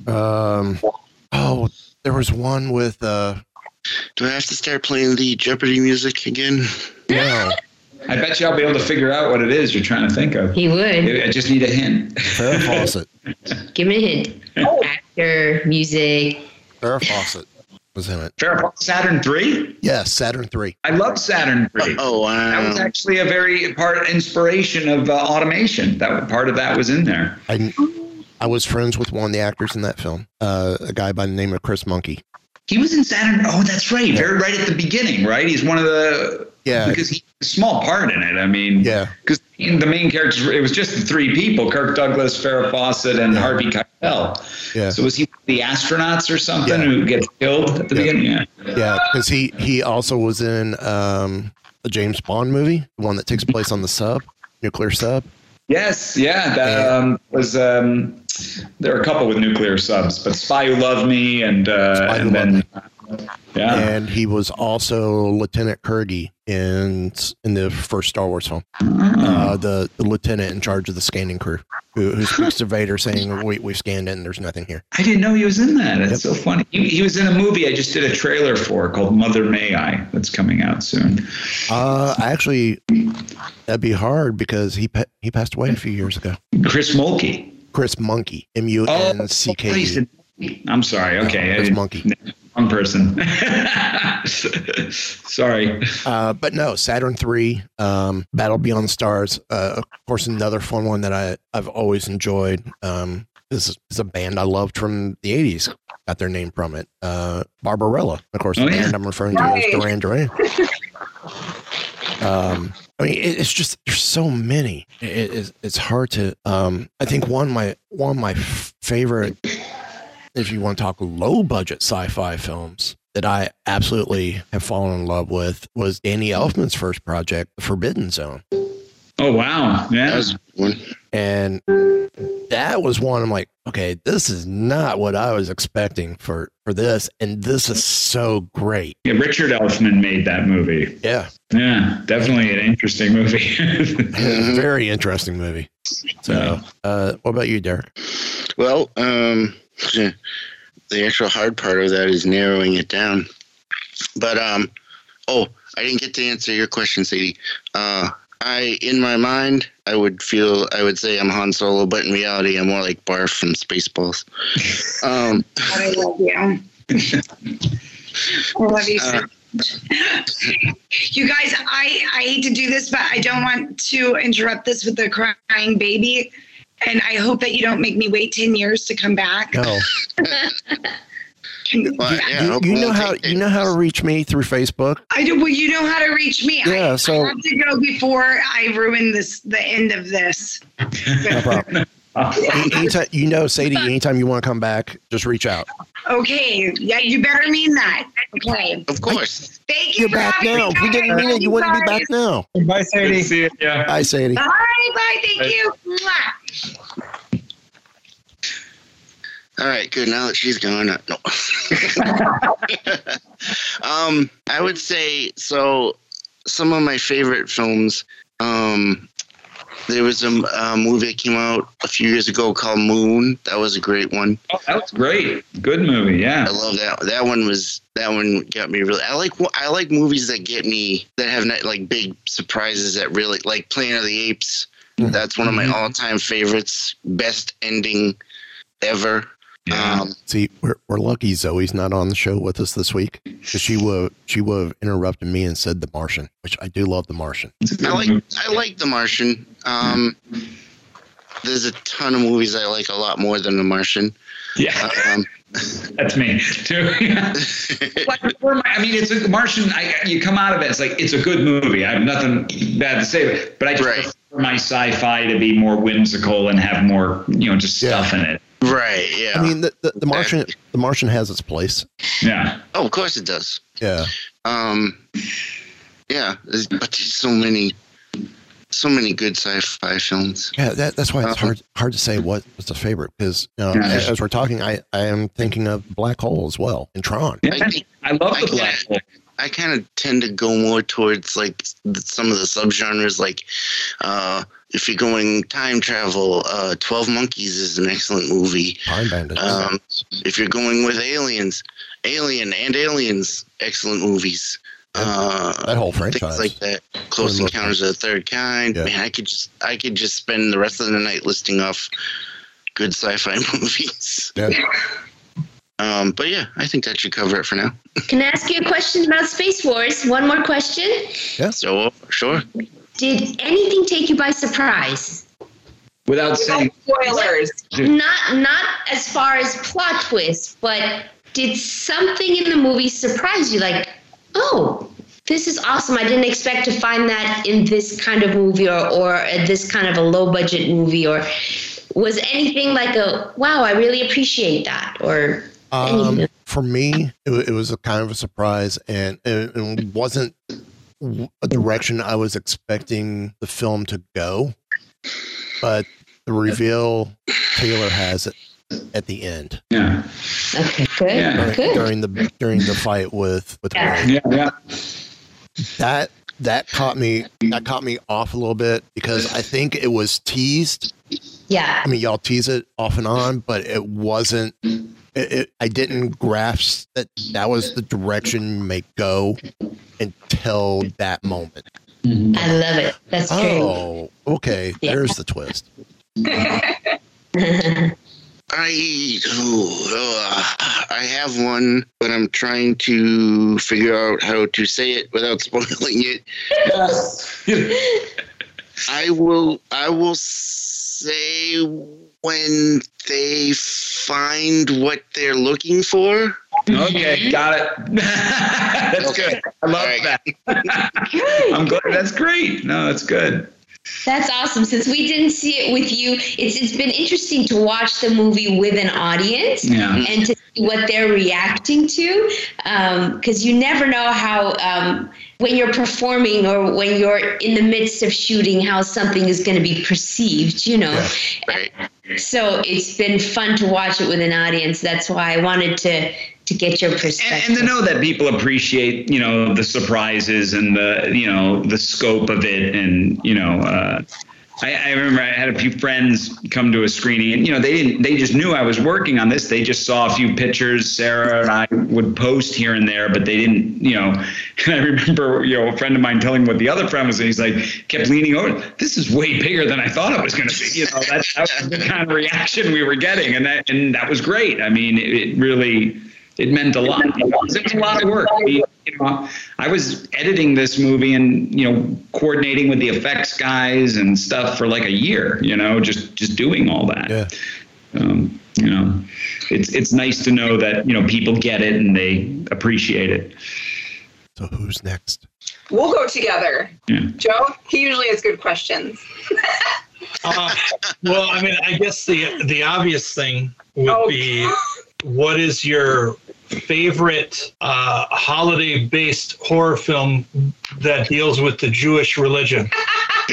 Speaker 4: um, oh, there was one with uh,
Speaker 5: Do I have to start playing the Jeopardy music again?
Speaker 4: no,
Speaker 6: I bet you I'll be able to figure out what it is you're trying to think of.
Speaker 10: He would.
Speaker 6: I just need a hint.
Speaker 4: Farrah Fawcett.
Speaker 10: Give me a hint. Oh. Actor, music.
Speaker 4: Farrah Fawcett was in it.
Speaker 6: Farrah Fawcett, Saturn Three.
Speaker 4: Yes, Saturn Three.
Speaker 6: I love Saturn Three.
Speaker 5: Oh wow!
Speaker 6: That was actually a very part inspiration of uh, automation. That part of that was in there.
Speaker 4: I I was friends with one of the actors in that film, uh, a guy by the name of Chris Muncke.
Speaker 6: He was in Saturn. Oh, that's right. Very right at the beginning, right? He's one of the
Speaker 4: Yeah.
Speaker 6: because he's a small part in it. I mean,
Speaker 4: Yeah.
Speaker 6: because the main characters it was just the three people: Kirk Douglas, Farrah Fawcett, and Harvey Keitel.
Speaker 4: Yeah.
Speaker 6: So was he the astronauts or something
Speaker 4: Yeah.
Speaker 6: who gets killed at the
Speaker 4: Yeah.
Speaker 6: beginning? Yeah.
Speaker 4: Yeah, because he he also was in um, the James Bond movie, the one that takes place on the sub, nuclear sub.
Speaker 6: Yes, yeah, that um, was. Um, there are a couple with nuclear subs, but Spy Who Loved Me and uh, and then yeah,
Speaker 4: And he was also Lieutenant Kurgi in in the first Star Wars film.
Speaker 6: Mm.
Speaker 4: Uh, the, the lieutenant in charge of the scanning crew, who, who speaks to Vader saying, "We we've scanned it, and there's nothing here."
Speaker 6: I didn't know he was in that. That's so funny. He, he was in a movie I just did a trailer for called Mother May I. That's coming out soon.
Speaker 4: Uh, actually, that'd be hard because he he passed away a few years ago.
Speaker 6: Chris Mulkey.
Speaker 4: Chris Muncke, M U N C K
Speaker 6: he's
Speaker 4: E.
Speaker 6: in- I'm sorry. Okay, I
Speaker 4: Chris
Speaker 6: didn't-
Speaker 4: Muncke.
Speaker 6: Wrong person. sorry.
Speaker 4: Uh, but no, Saturn three, um, Battle Beyond the Stars. Uh, of course, another fun one that I I've always enjoyed. Um, this is, is a band I loved from the '80s. Got their name from it. Uh, Barbarella, of course.
Speaker 6: Oh,
Speaker 4: the
Speaker 6: yeah.
Speaker 4: band I'm referring to
Speaker 8: Right.
Speaker 4: is Duran Duran. Um, I mean, it, it's just there's so many. It, it's, it's hard to. Um, I think one of my one of my favorite, if you want to talk low budget sci-fi films that I absolutely have fallen in love with was Danny Elfman's first project, Forbidden Zone,
Speaker 6: Oh wow. Yeah.
Speaker 5: That was one.
Speaker 4: and that was one. I'm like, okay, this is not what I was expecting for for this, and this is so great.
Speaker 6: Yeah, Richard Elfman made that movie.
Speaker 4: Yeah,
Speaker 6: Yeah, definitely an interesting movie.
Speaker 4: very interesting movie. So, uh, what about you, Derek?
Speaker 5: Well, um, the actual hard part of that is narrowing it down. But um, oh, I didn't get to answer your question, Sadie. Uh, I, in my mind, I would feel I would say I'm Han Solo, but in reality, I'm more like Barf from Spaceballs. Um,
Speaker 11: I love you. I love you so
Speaker 5: Uh.
Speaker 11: You guys, I, I hate to do this, but I don't want to interrupt this with the crying baby. And I hope that you don't make me wait 10 years to come back.
Speaker 4: No.
Speaker 11: Can-
Speaker 5: well, yeah,
Speaker 4: you, you know how you know how to reach me through Facebook.
Speaker 11: I do. Well, you know how to reach me.
Speaker 4: Yeah,
Speaker 11: I,
Speaker 4: so-
Speaker 11: I have to go before I ruin this. The end of this.
Speaker 4: No problem. Anytime you know, Sadie. Anytime you want to come back, just reach out.
Speaker 11: Okay. Yeah, you better mean that. Okay.
Speaker 5: Of course.
Speaker 11: Thank you
Speaker 4: You're
Speaker 11: for
Speaker 4: back now.
Speaker 11: me.
Speaker 4: If you didn't mean it, you wouldn't be back now.
Speaker 12: Bye, Sadie.
Speaker 6: See it. Yeah.
Speaker 4: Bye, Sadie.
Speaker 11: Bye. Bye. Thank you. Mwah.
Speaker 5: All right, good. Now that she's gone, uh, no. um, I would say so. Some of my favorite films. Um, there was a, a movie that came out a few years ago called Moon. That was a great one.
Speaker 6: Oh, that was great. Good movie. Yeah.
Speaker 5: I love that. That one was that one got me really. I like I like movies that get me that have not, like big surprises that really like Planet of the Apes. That's one of my all time favorites. Best ending ever. Um,
Speaker 4: See, we're, we're lucky Zoe's not on the show with us this week because she would she would have interrupted me and said The Martian, which I do love The Martian.
Speaker 5: I like I like The Martian. Um, there's a ton of movies I like a lot more than The Martian.
Speaker 6: Yeah.
Speaker 5: Um,
Speaker 6: That's me too. like, for my- I mean, it's a Martian. I, you come out of it, it's like it's a good movie. I have nothing bad to say, but I just prefer my sci-fi to be more whimsical and have more, you know, just stuff in it.
Speaker 5: Right. Yeah.
Speaker 4: I mean, the, the, the Martian, the Martian has its place.
Speaker 6: Yeah.
Speaker 5: Oh, of course it does.
Speaker 4: Yeah.
Speaker 5: Um. Yeah, there's- but there's so many, so many good sci-fi films.
Speaker 4: Yeah, that, that's why it's hard hard to say what was the favorite because you know,
Speaker 5: Yeah.
Speaker 4: as, as we're talking, I, I am thinking of Black Hole as well and Tron.
Speaker 5: I,
Speaker 6: I love
Speaker 5: the black hole. I kind of tend to go more towards like some of the subgenres. Like, uh, if you're going time travel, uh, Twelve Monkeys is an excellent movie.
Speaker 4: Time Bandits.
Speaker 5: Um, if you're going with aliens, Alien and Aliens, excellent movies. Uh,
Speaker 4: that whole franchise,
Speaker 5: things
Speaker 4: franchise.
Speaker 5: like that. Close
Speaker 4: Pretty much.
Speaker 5: Encounters of the Third Kind.
Speaker 4: Yeah.
Speaker 5: Man, I could just I could just spend the rest of the night listing off good sci-fi movies.
Speaker 4: Yeah.
Speaker 5: Um, but yeah, I think that should cover it for now.
Speaker 10: Can I ask you a question about Space Wars? One more question.
Speaker 4: Yeah.
Speaker 5: So sure.
Speaker 10: Did anything take you by surprise?
Speaker 6: Without saying
Speaker 8: spoilers.
Speaker 10: Not not as far as plot twists, but did something in the movie surprise you? Like, oh, this is awesome. I didn't expect to find that in this kind of movie or or this kind of a low budget movie or was anything like a wow, I really appreciate that or
Speaker 4: Um, for me, it, it was a kind of a surprise, and it, it wasn't a direction I was expecting the film to go. But the reveal Taylor has it at the end
Speaker 6: Yeah.
Speaker 10: Okay, good.
Speaker 6: Yeah.
Speaker 4: during, during the during the fight with with
Speaker 10: Yeah.
Speaker 4: Ray.
Speaker 6: Yeah. Yeah.
Speaker 4: That that caught me that caught me off a little bit because I think it was teased.
Speaker 10: Yeah.
Speaker 4: I mean, y'all tease it off and on, but it wasn't. It, it, I didn't grasp that that was the direction you may go until that moment.
Speaker 10: I love it. That's great.
Speaker 4: Oh, okay.
Speaker 10: Yeah.
Speaker 4: There's the twist.
Speaker 5: I oh, I have one, but I'm trying to figure out how to say it without spoiling it. I will I will say when they find what they're looking for.
Speaker 6: Okay, got it. that's good. I love that. good, I'm glad. That's great. No, that's good.
Speaker 10: That's awesome. Since we didn't see it with you, it's it's been interesting to watch the movie with an audience
Speaker 6: Yeah.
Speaker 10: and to see what they're reacting to. Because you never know how um, when you're performing or when you're in the midst of shooting, how something is going to be perceived. You know. So it's been fun to watch it with an audience. That's why I wanted to to get your perspective.
Speaker 6: and to know that people appreciate you know the surprises and the you know the scope of it and you know uh, I, I remember I had a few friends come to a screening and you know they didn't they just knew I was working on this they just saw a few pictures Sarah and I would post here and there but they didn't you know and I remember you know a friend of mine telling what the other friend was and he's like kept leaning over this is way bigger than I thought it was going to be you know that, that was the kind of reaction we were getting and that and that was great I mean it, it really it meant a lot. It was a lot of work. You know, I was editing this movie and you know coordinating with the effects guys and stuff for like a year. You know, just just doing all that.
Speaker 4: Yeah.
Speaker 6: Um, you know, it's it's nice to know that you know people get it and they appreciate it.
Speaker 4: So who's next?
Speaker 8: We'll go together.
Speaker 6: Yeah.
Speaker 8: Joe, he usually has good questions.
Speaker 9: Uh, well, I mean, I guess the the obvious thing would
Speaker 8: Oh.
Speaker 9: be, what is your favorite uh, holiday-based horror film that deals with the Jewish religion?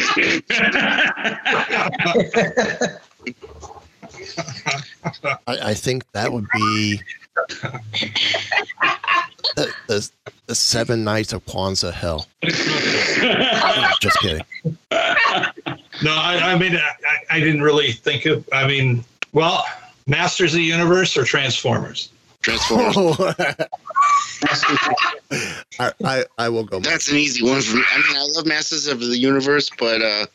Speaker 4: I, I think that would be the, the, the Seven Nights of Kwanzaa Hell. Just kidding.
Speaker 9: No, I, I mean, I, I didn't really think of. I mean, well, Masters of the Universe or Transformers?
Speaker 5: Transformers.
Speaker 4: I, I, I will go.
Speaker 5: That's an easy one for me. I mean, I love Masters of the Universe, but uh,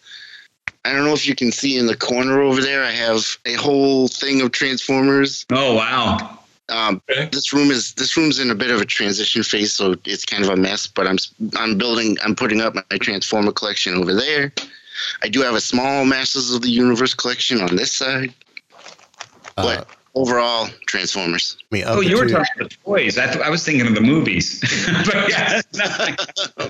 Speaker 5: I don't know if you can see in the corner over there. I have a whole thing of Transformers.
Speaker 6: Oh wow!
Speaker 5: Um, This room is this room's in a bit of a transition phase, so it's kind of a mess. But I'm I'm building, I'm putting up my Transformer collection over there. I do have a small Masters of the Universe collection on this side.
Speaker 4: Uh,
Speaker 5: But overall, Transformers.
Speaker 4: I mean,
Speaker 13: Oh, you were talking about the toys. I, th- I was thinking of the movies. but yeah,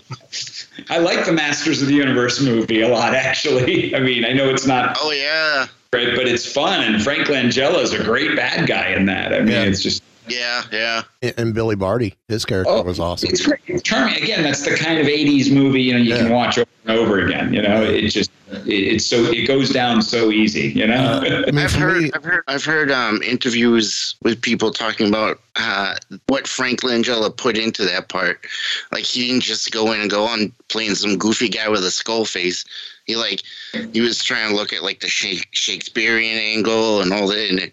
Speaker 13: I like the Masters of the Universe movie a lot, actually. I mean, I know it's not.
Speaker 5: Oh yeah.
Speaker 13: Right, but it's fun, and Frank Langella is a great bad guy in that. I mean, it's just
Speaker 5: Yeah, yeah.
Speaker 4: And Billy Barty, his character was awesome.
Speaker 13: Oh, it's great. It's charming. Again, that's the kind of '80s movie you know you can watch over and over again. You know, it just it's so it goes down so easy. You know.
Speaker 5: I've heard, I've heard, I've heard um, interviews with people talking about uh, what Frank Langella put into that part. Like he didn't just go in and go on playing some goofy guy with a skull face. He like he was trying to look at like the Shakespearean angle and all that, and it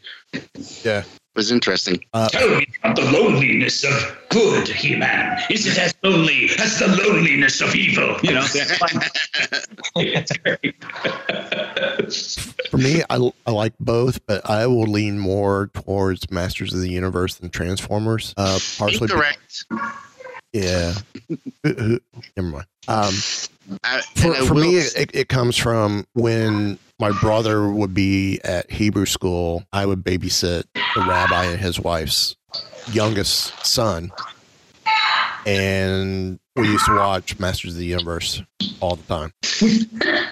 Speaker 4: Yeah.
Speaker 5: Was interesting.
Speaker 16: Tell me about the loneliness of good, He-Man. Is it as lonely as the loneliness of evil? You know,
Speaker 4: For me, I, I like both, but I will lean more towards Masters of the Universe than Transformers. Uh, partially. be-
Speaker 5: Incorrect.
Speaker 4: yeah. Who- who- Never mind. Um,
Speaker 5: I,
Speaker 4: for
Speaker 5: and I
Speaker 4: for me, it, it comes from when my brother would be at Hebrew school. I would babysit the rabbi and his wife's youngest son, and we used to watch Masters of the Universe all the time.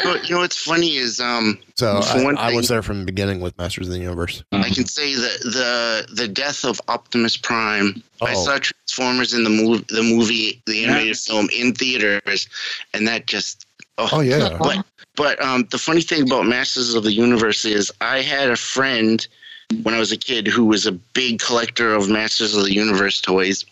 Speaker 5: But you know what's funny is um.
Speaker 4: So I,
Speaker 5: one
Speaker 4: I was there from the beginning with Masters of the Universe.
Speaker 5: I can say that the the death of Optimus Prime. I
Speaker 4: Oh.
Speaker 5: saw Transformers in the movie, the movie, the animated film in theaters, and that just. Oh,
Speaker 4: Oh, yeah.
Speaker 5: But but um, the funny thing about Masters of the Universe is I had a friend when I was a kid who was a big collector of Masters of the Universe toys.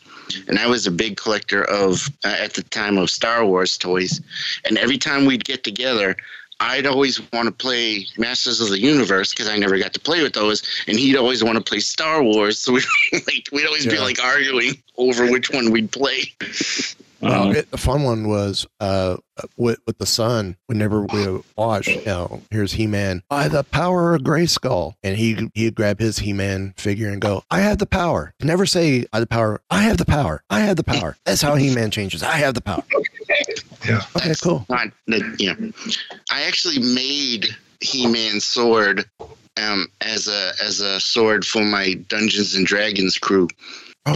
Speaker 5: And I was a big collector of, uh, at the time, of Star Wars toys. And every time we'd get together, I'd always want to play Masters of the Universe because I never got to play with those, and he'd always want to play Star Wars. So we like we'd always be like arguing over which one we'd play.
Speaker 4: Well, it, the fun one was uh, with with the son. Whenever we watched, you know, here's He Man by the power of Grayskull, and he he'd grab his He Man figure and go, "I have the power." Never say "I have the power." I have the power. I have the power. That's how He Man changes. I have the power.
Speaker 9: Yeah.
Speaker 4: Okay. Cool.
Speaker 5: Not that you know, I actually made He-Man sword um, as a as a sword for my Dungeons and Dragons crew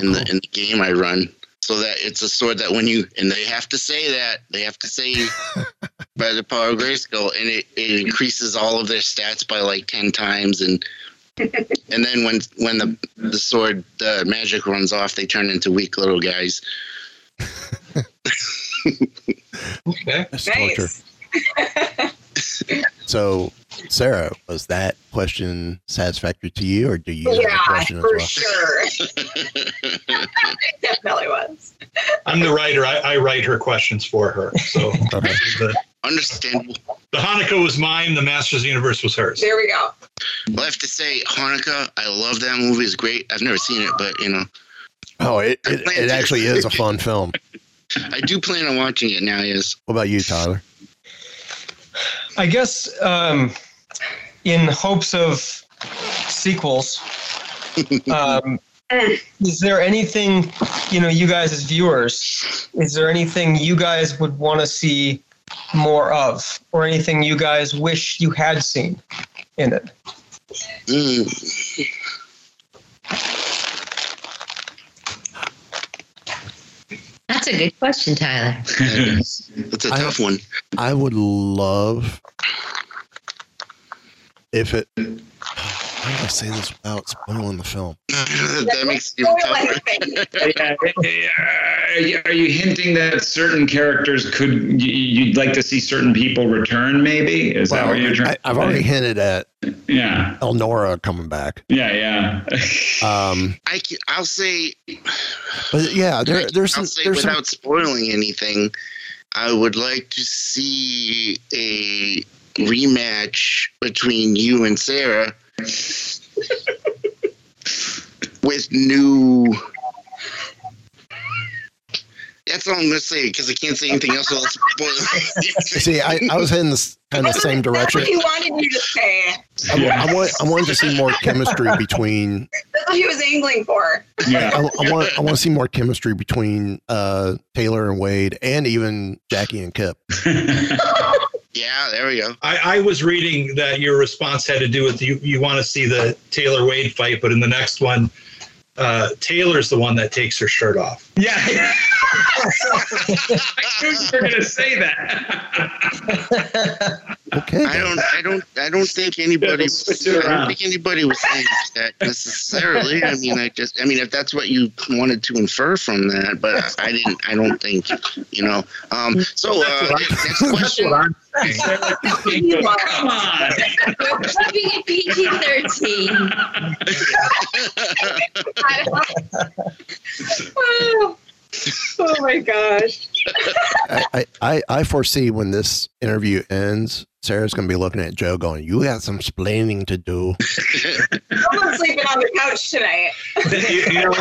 Speaker 5: in the in the game I run. So that it's a sword that when you and they have to say that they have to say by the power of Grayskull, and it, it increases all of their stats by like ten times, and and then when when the the sword the magic runs off, they turn into weak little guys.
Speaker 9: Okay.
Speaker 4: That's torture. So, Sarah, was that question satisfactory to you, or do you have a
Speaker 8: Yeah,
Speaker 4: question as
Speaker 8: for
Speaker 4: well?
Speaker 8: sure. definitely was.
Speaker 9: I'm the writer. I, I write her questions for her. So the,
Speaker 5: Understandable.
Speaker 9: the Hanukkah was mine. The Masters of the Universe was hers.
Speaker 8: There we go.
Speaker 5: Well, I have to say, Hanukkah, I love that movie. It's great. I've never seen it, but you know,
Speaker 4: Oh, it, it, it actually is a fun film.
Speaker 5: I do plan on watching it now. Yes.
Speaker 4: What about you, Tyler?
Speaker 12: I guess um, in hopes of sequels, um, is there anything, you know, you guys as viewers, is there anything you guys would want to see more of, or anything you guys wish you had seen in it?
Speaker 5: Mm.
Speaker 10: That's a good question, Tyler.
Speaker 5: That's a tough one.
Speaker 4: I would love if it. How do I say this without spoiling the film?
Speaker 5: that makes it even tougher.
Speaker 13: yeah, are, you, are you hinting that certain characters could you'd like to see certain people return? Maybe is that what you're trying?
Speaker 4: I, I've already hinted at
Speaker 13: yeah,
Speaker 4: Elnora coming back.
Speaker 13: yeah, yeah.
Speaker 4: Um,
Speaker 5: I can, I'll say,
Speaker 4: but yeah, there, there's
Speaker 5: I'll
Speaker 4: some,
Speaker 5: say
Speaker 4: there's some,
Speaker 5: without spoiling anything, I would like to see a rematch between you and Sarah with new. That's all I'm gonna say because I can't say anything else without spoiling.
Speaker 4: see, I, I was heading this kind of the same direction.
Speaker 8: he wanted you to say.
Speaker 4: I, I want I wanted to see more chemistry between.
Speaker 8: That's what he was angling for.
Speaker 4: I, I want I want to see more chemistry between uh, Taylor and Wade, and even Jackie and Kip.
Speaker 5: Yeah, there we go.
Speaker 9: I, I was reading that your response had to do with you. You want to see the Taylor Wade fight, but in the next one, uh, Taylor's the one that takes her shirt off.
Speaker 6: Yeah. I knew you were going to say that.
Speaker 4: Okay.
Speaker 5: I don't. I don't. I don't think anybody.
Speaker 6: switch it
Speaker 5: I don't think anybody was saying that necessarily. I mean, I just. I mean, if that's what you wanted to infer from that, but I didn't. I don't think. You know. Um. So uh, next question.
Speaker 6: Come on.
Speaker 10: We're keeping it PG 13.
Speaker 8: oh, my gosh.
Speaker 4: I, I, I, I foresee when this interview ends, Sarah's going to be looking at Joe going, You got some splaining to do.
Speaker 8: Someone's sleeping on the couch tonight.
Speaker 9: you, you know,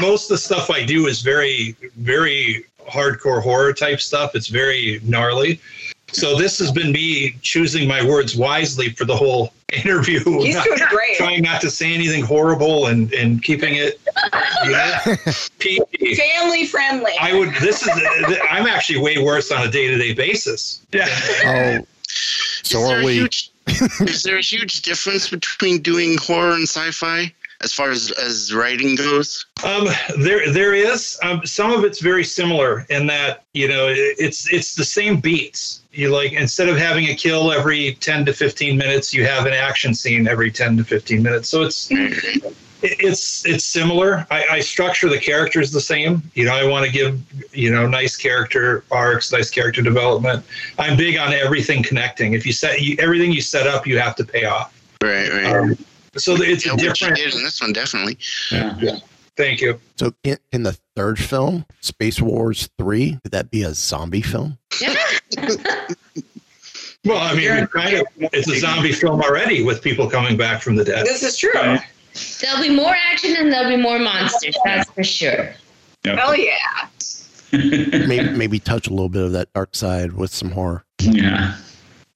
Speaker 9: most of the stuff I do is very, very hardcore horror type stuff. It's very gnarly. So this has been me choosing my words wisely for the whole interview.
Speaker 8: He's
Speaker 9: not-
Speaker 8: doing great.
Speaker 9: Trying not to say anything horrible and, and keeping it you.
Speaker 8: Family friendly.
Speaker 9: I would. This is. I'm actually way worse on a day to day basis. Yeah.
Speaker 4: Oh, so
Speaker 5: is
Speaker 4: are we.
Speaker 5: huge, is there a huge difference between doing horror and sci-fi as far as as writing goes?
Speaker 9: Um, there, there is. Um, some of it's very similar in that you know it- it's it's the same beats. You like instead of having a kill every ten to fifteen minutes, you have an action scene every ten to fifteen minutes. So it's it- it's it's similar. I, I structure the characters the same. You know, I want to give you know nice character arcs, nice character development. I'm big on everything connecting. If you set you, everything you set up, you have to pay off.
Speaker 5: Right, right.
Speaker 9: Um, so it's
Speaker 5: yeah,
Speaker 9: a
Speaker 5: which
Speaker 9: different.
Speaker 5: did in this one definitely.
Speaker 9: Yeah. Thank you.
Speaker 4: So in, in the third film, Space Wars 3, could that be a zombie film? Yeah.
Speaker 9: well, I mean, kind of it's a zombie film already with people coming back from the dead.
Speaker 8: This is true.
Speaker 10: There'll be more action and there'll be more monsters, that's for sure.
Speaker 8: Hell yeah.
Speaker 4: maybe, maybe touch a little bit of that dark side with some horror.
Speaker 6: Yeah.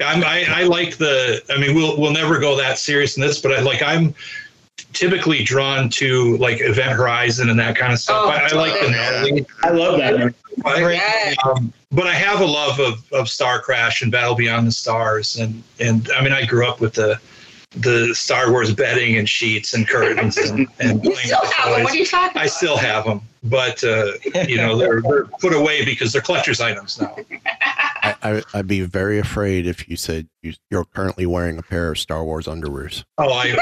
Speaker 9: I'm, I, I like the. I mean, we'll we'll never go that serious in this, but I like I'm typically drawn to like Event Horizon and that kind of stuff.
Speaker 8: Oh,
Speaker 9: I, I like the gnarly.
Speaker 6: I love that.
Speaker 9: I- um, but I have a love of, of Star Crash and Battle Beyond the Stars, and and I mean, I grew up with the the Star Wars bedding and sheets and curtains and, and
Speaker 8: You still
Speaker 9: with
Speaker 8: have them. What are you talking
Speaker 9: I still have them, but uh, you know they're, they're put away because they're collector's items now.
Speaker 4: I, I, I'd be very afraid if you said you, you're currently wearing a pair of Star Wars underwears.
Speaker 9: Oh, I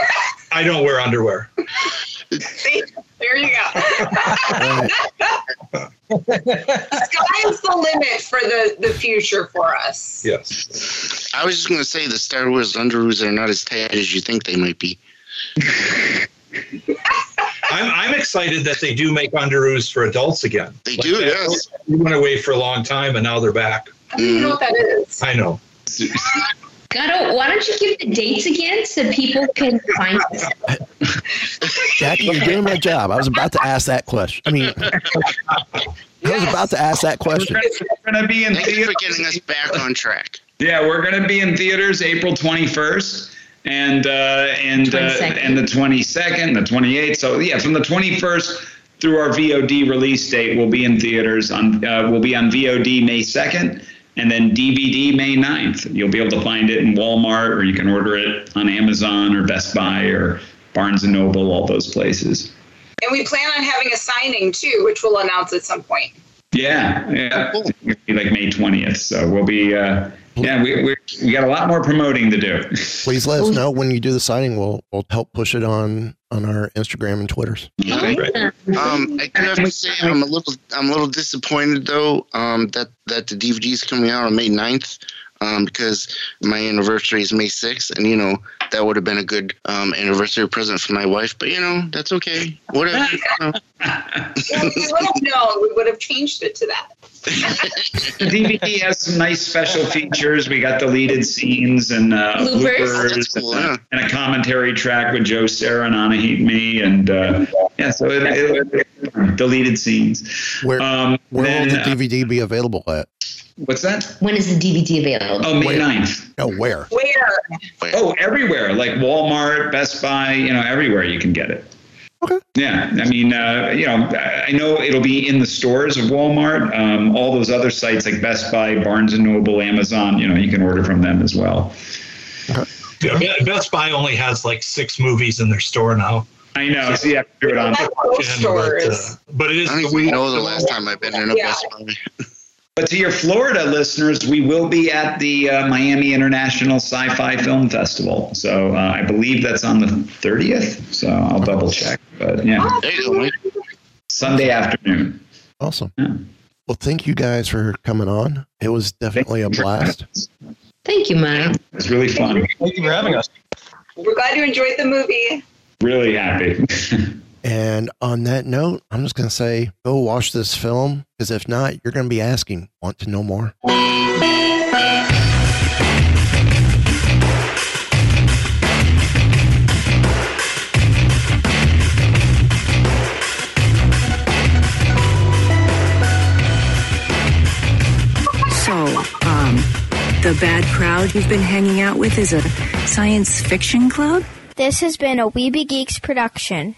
Speaker 9: I don't wear underwear.
Speaker 8: See, there you go. Sky's the limit for the, the future for us.
Speaker 9: Yes.
Speaker 5: I was just going to say the Star Wars underoos are not as tight as you think they might be.
Speaker 9: I'm I'm excited that they do make underoos for adults again.
Speaker 5: They do, yes.
Speaker 9: We went away for a long time, and now they're back.
Speaker 8: I don't even know what that is.
Speaker 9: I know.
Speaker 10: Garo, why don't you give the dates again so people can find us?
Speaker 4: Jackie, you're doing my job. I was about to ask that question. I mean, I was about to ask that question.
Speaker 6: We're going to be in
Speaker 5: Thank you for getting us back on track.
Speaker 6: Yeah, we're going to be in theaters April 21st and uh, and uh,
Speaker 10: 22nd.
Speaker 6: and the 22nd, the 28th. So yeah, from the 21st through our VOD release date, we'll be in theaters on uh, we'll be on VOD May 2nd and then DVD May 9th. You'll be able to find it in Walmart or you can order it on Amazon or Best Buy or Barnes and Noble, all those places.
Speaker 8: And we plan on having a signing too, which we'll announce at some point.
Speaker 6: Yeah, yeah, It'll be like May 20th. So we'll be uh, yeah, we we we got a lot more promoting to do.
Speaker 4: Please let us know when you do the signing. We'll we'll help push it on on our Instagram and Twitters.
Speaker 5: Um, I do have to say I'm a little I'm a little disappointed though um, that that the DVD is coming out on May 9th um, because my anniversary is May 6th and you know that would have been a good um, anniversary present for my wife but you know that's okay whatever you know.
Speaker 8: Well, we would have known. We would have changed it to that.
Speaker 6: the DVD has some nice special features. We got deleted scenes and uh,
Speaker 10: Bloopers.
Speaker 6: bloopers and, uh, and a commentary track with Joe Sarah and Anahit Me, and uh, yeah, so it, it, it- deleted scenes.
Speaker 4: Where
Speaker 6: Um,
Speaker 4: where
Speaker 6: then,
Speaker 4: will the
Speaker 6: uh,
Speaker 4: DVD be available at?
Speaker 6: What's that?
Speaker 10: When is the DVD available?
Speaker 6: Oh, May 9th.
Speaker 4: Oh, where?
Speaker 8: Where?
Speaker 6: Oh, everywhere, like Walmart, Best Buy, you know, everywhere you can get it. Okay. Yeah, I mean, uh, you know, I know it'll be in the stores of Walmart. Um, all those other sites like Best Buy, Barnes and Noble, Amazon. You know, you can order from them as well.
Speaker 9: Yeah, Best Buy only has like six movies in their store now.
Speaker 6: I know. So you have to do it on.
Speaker 9: And, but, uh, but it is
Speaker 5: I don't even know the last time I've been in a
Speaker 8: Yeah.
Speaker 5: Best Buy.
Speaker 6: But to your Florida listeners, we will be at the uh, Miami International Sci-Fi Film Festival. So uh, I believe that's on the 30th. So I'll double check. But yeah,
Speaker 5: There you go, Mike.
Speaker 6: Sunday afternoon.
Speaker 4: Awesome. Well, thank you guys for coming on. It was definitely a blast.
Speaker 10: Thank you, Mike.
Speaker 6: It's really fun.
Speaker 12: Thank you for having us.
Speaker 8: We're glad you enjoyed the movie.
Speaker 6: Really happy.
Speaker 4: And on that note, I'm just going to say go watch this film because if not, you're going to be asking, want to know more?
Speaker 17: So, um, the bad crowd you've been hanging out with is a science fiction club?
Speaker 18: This has been a We Be Geeks production.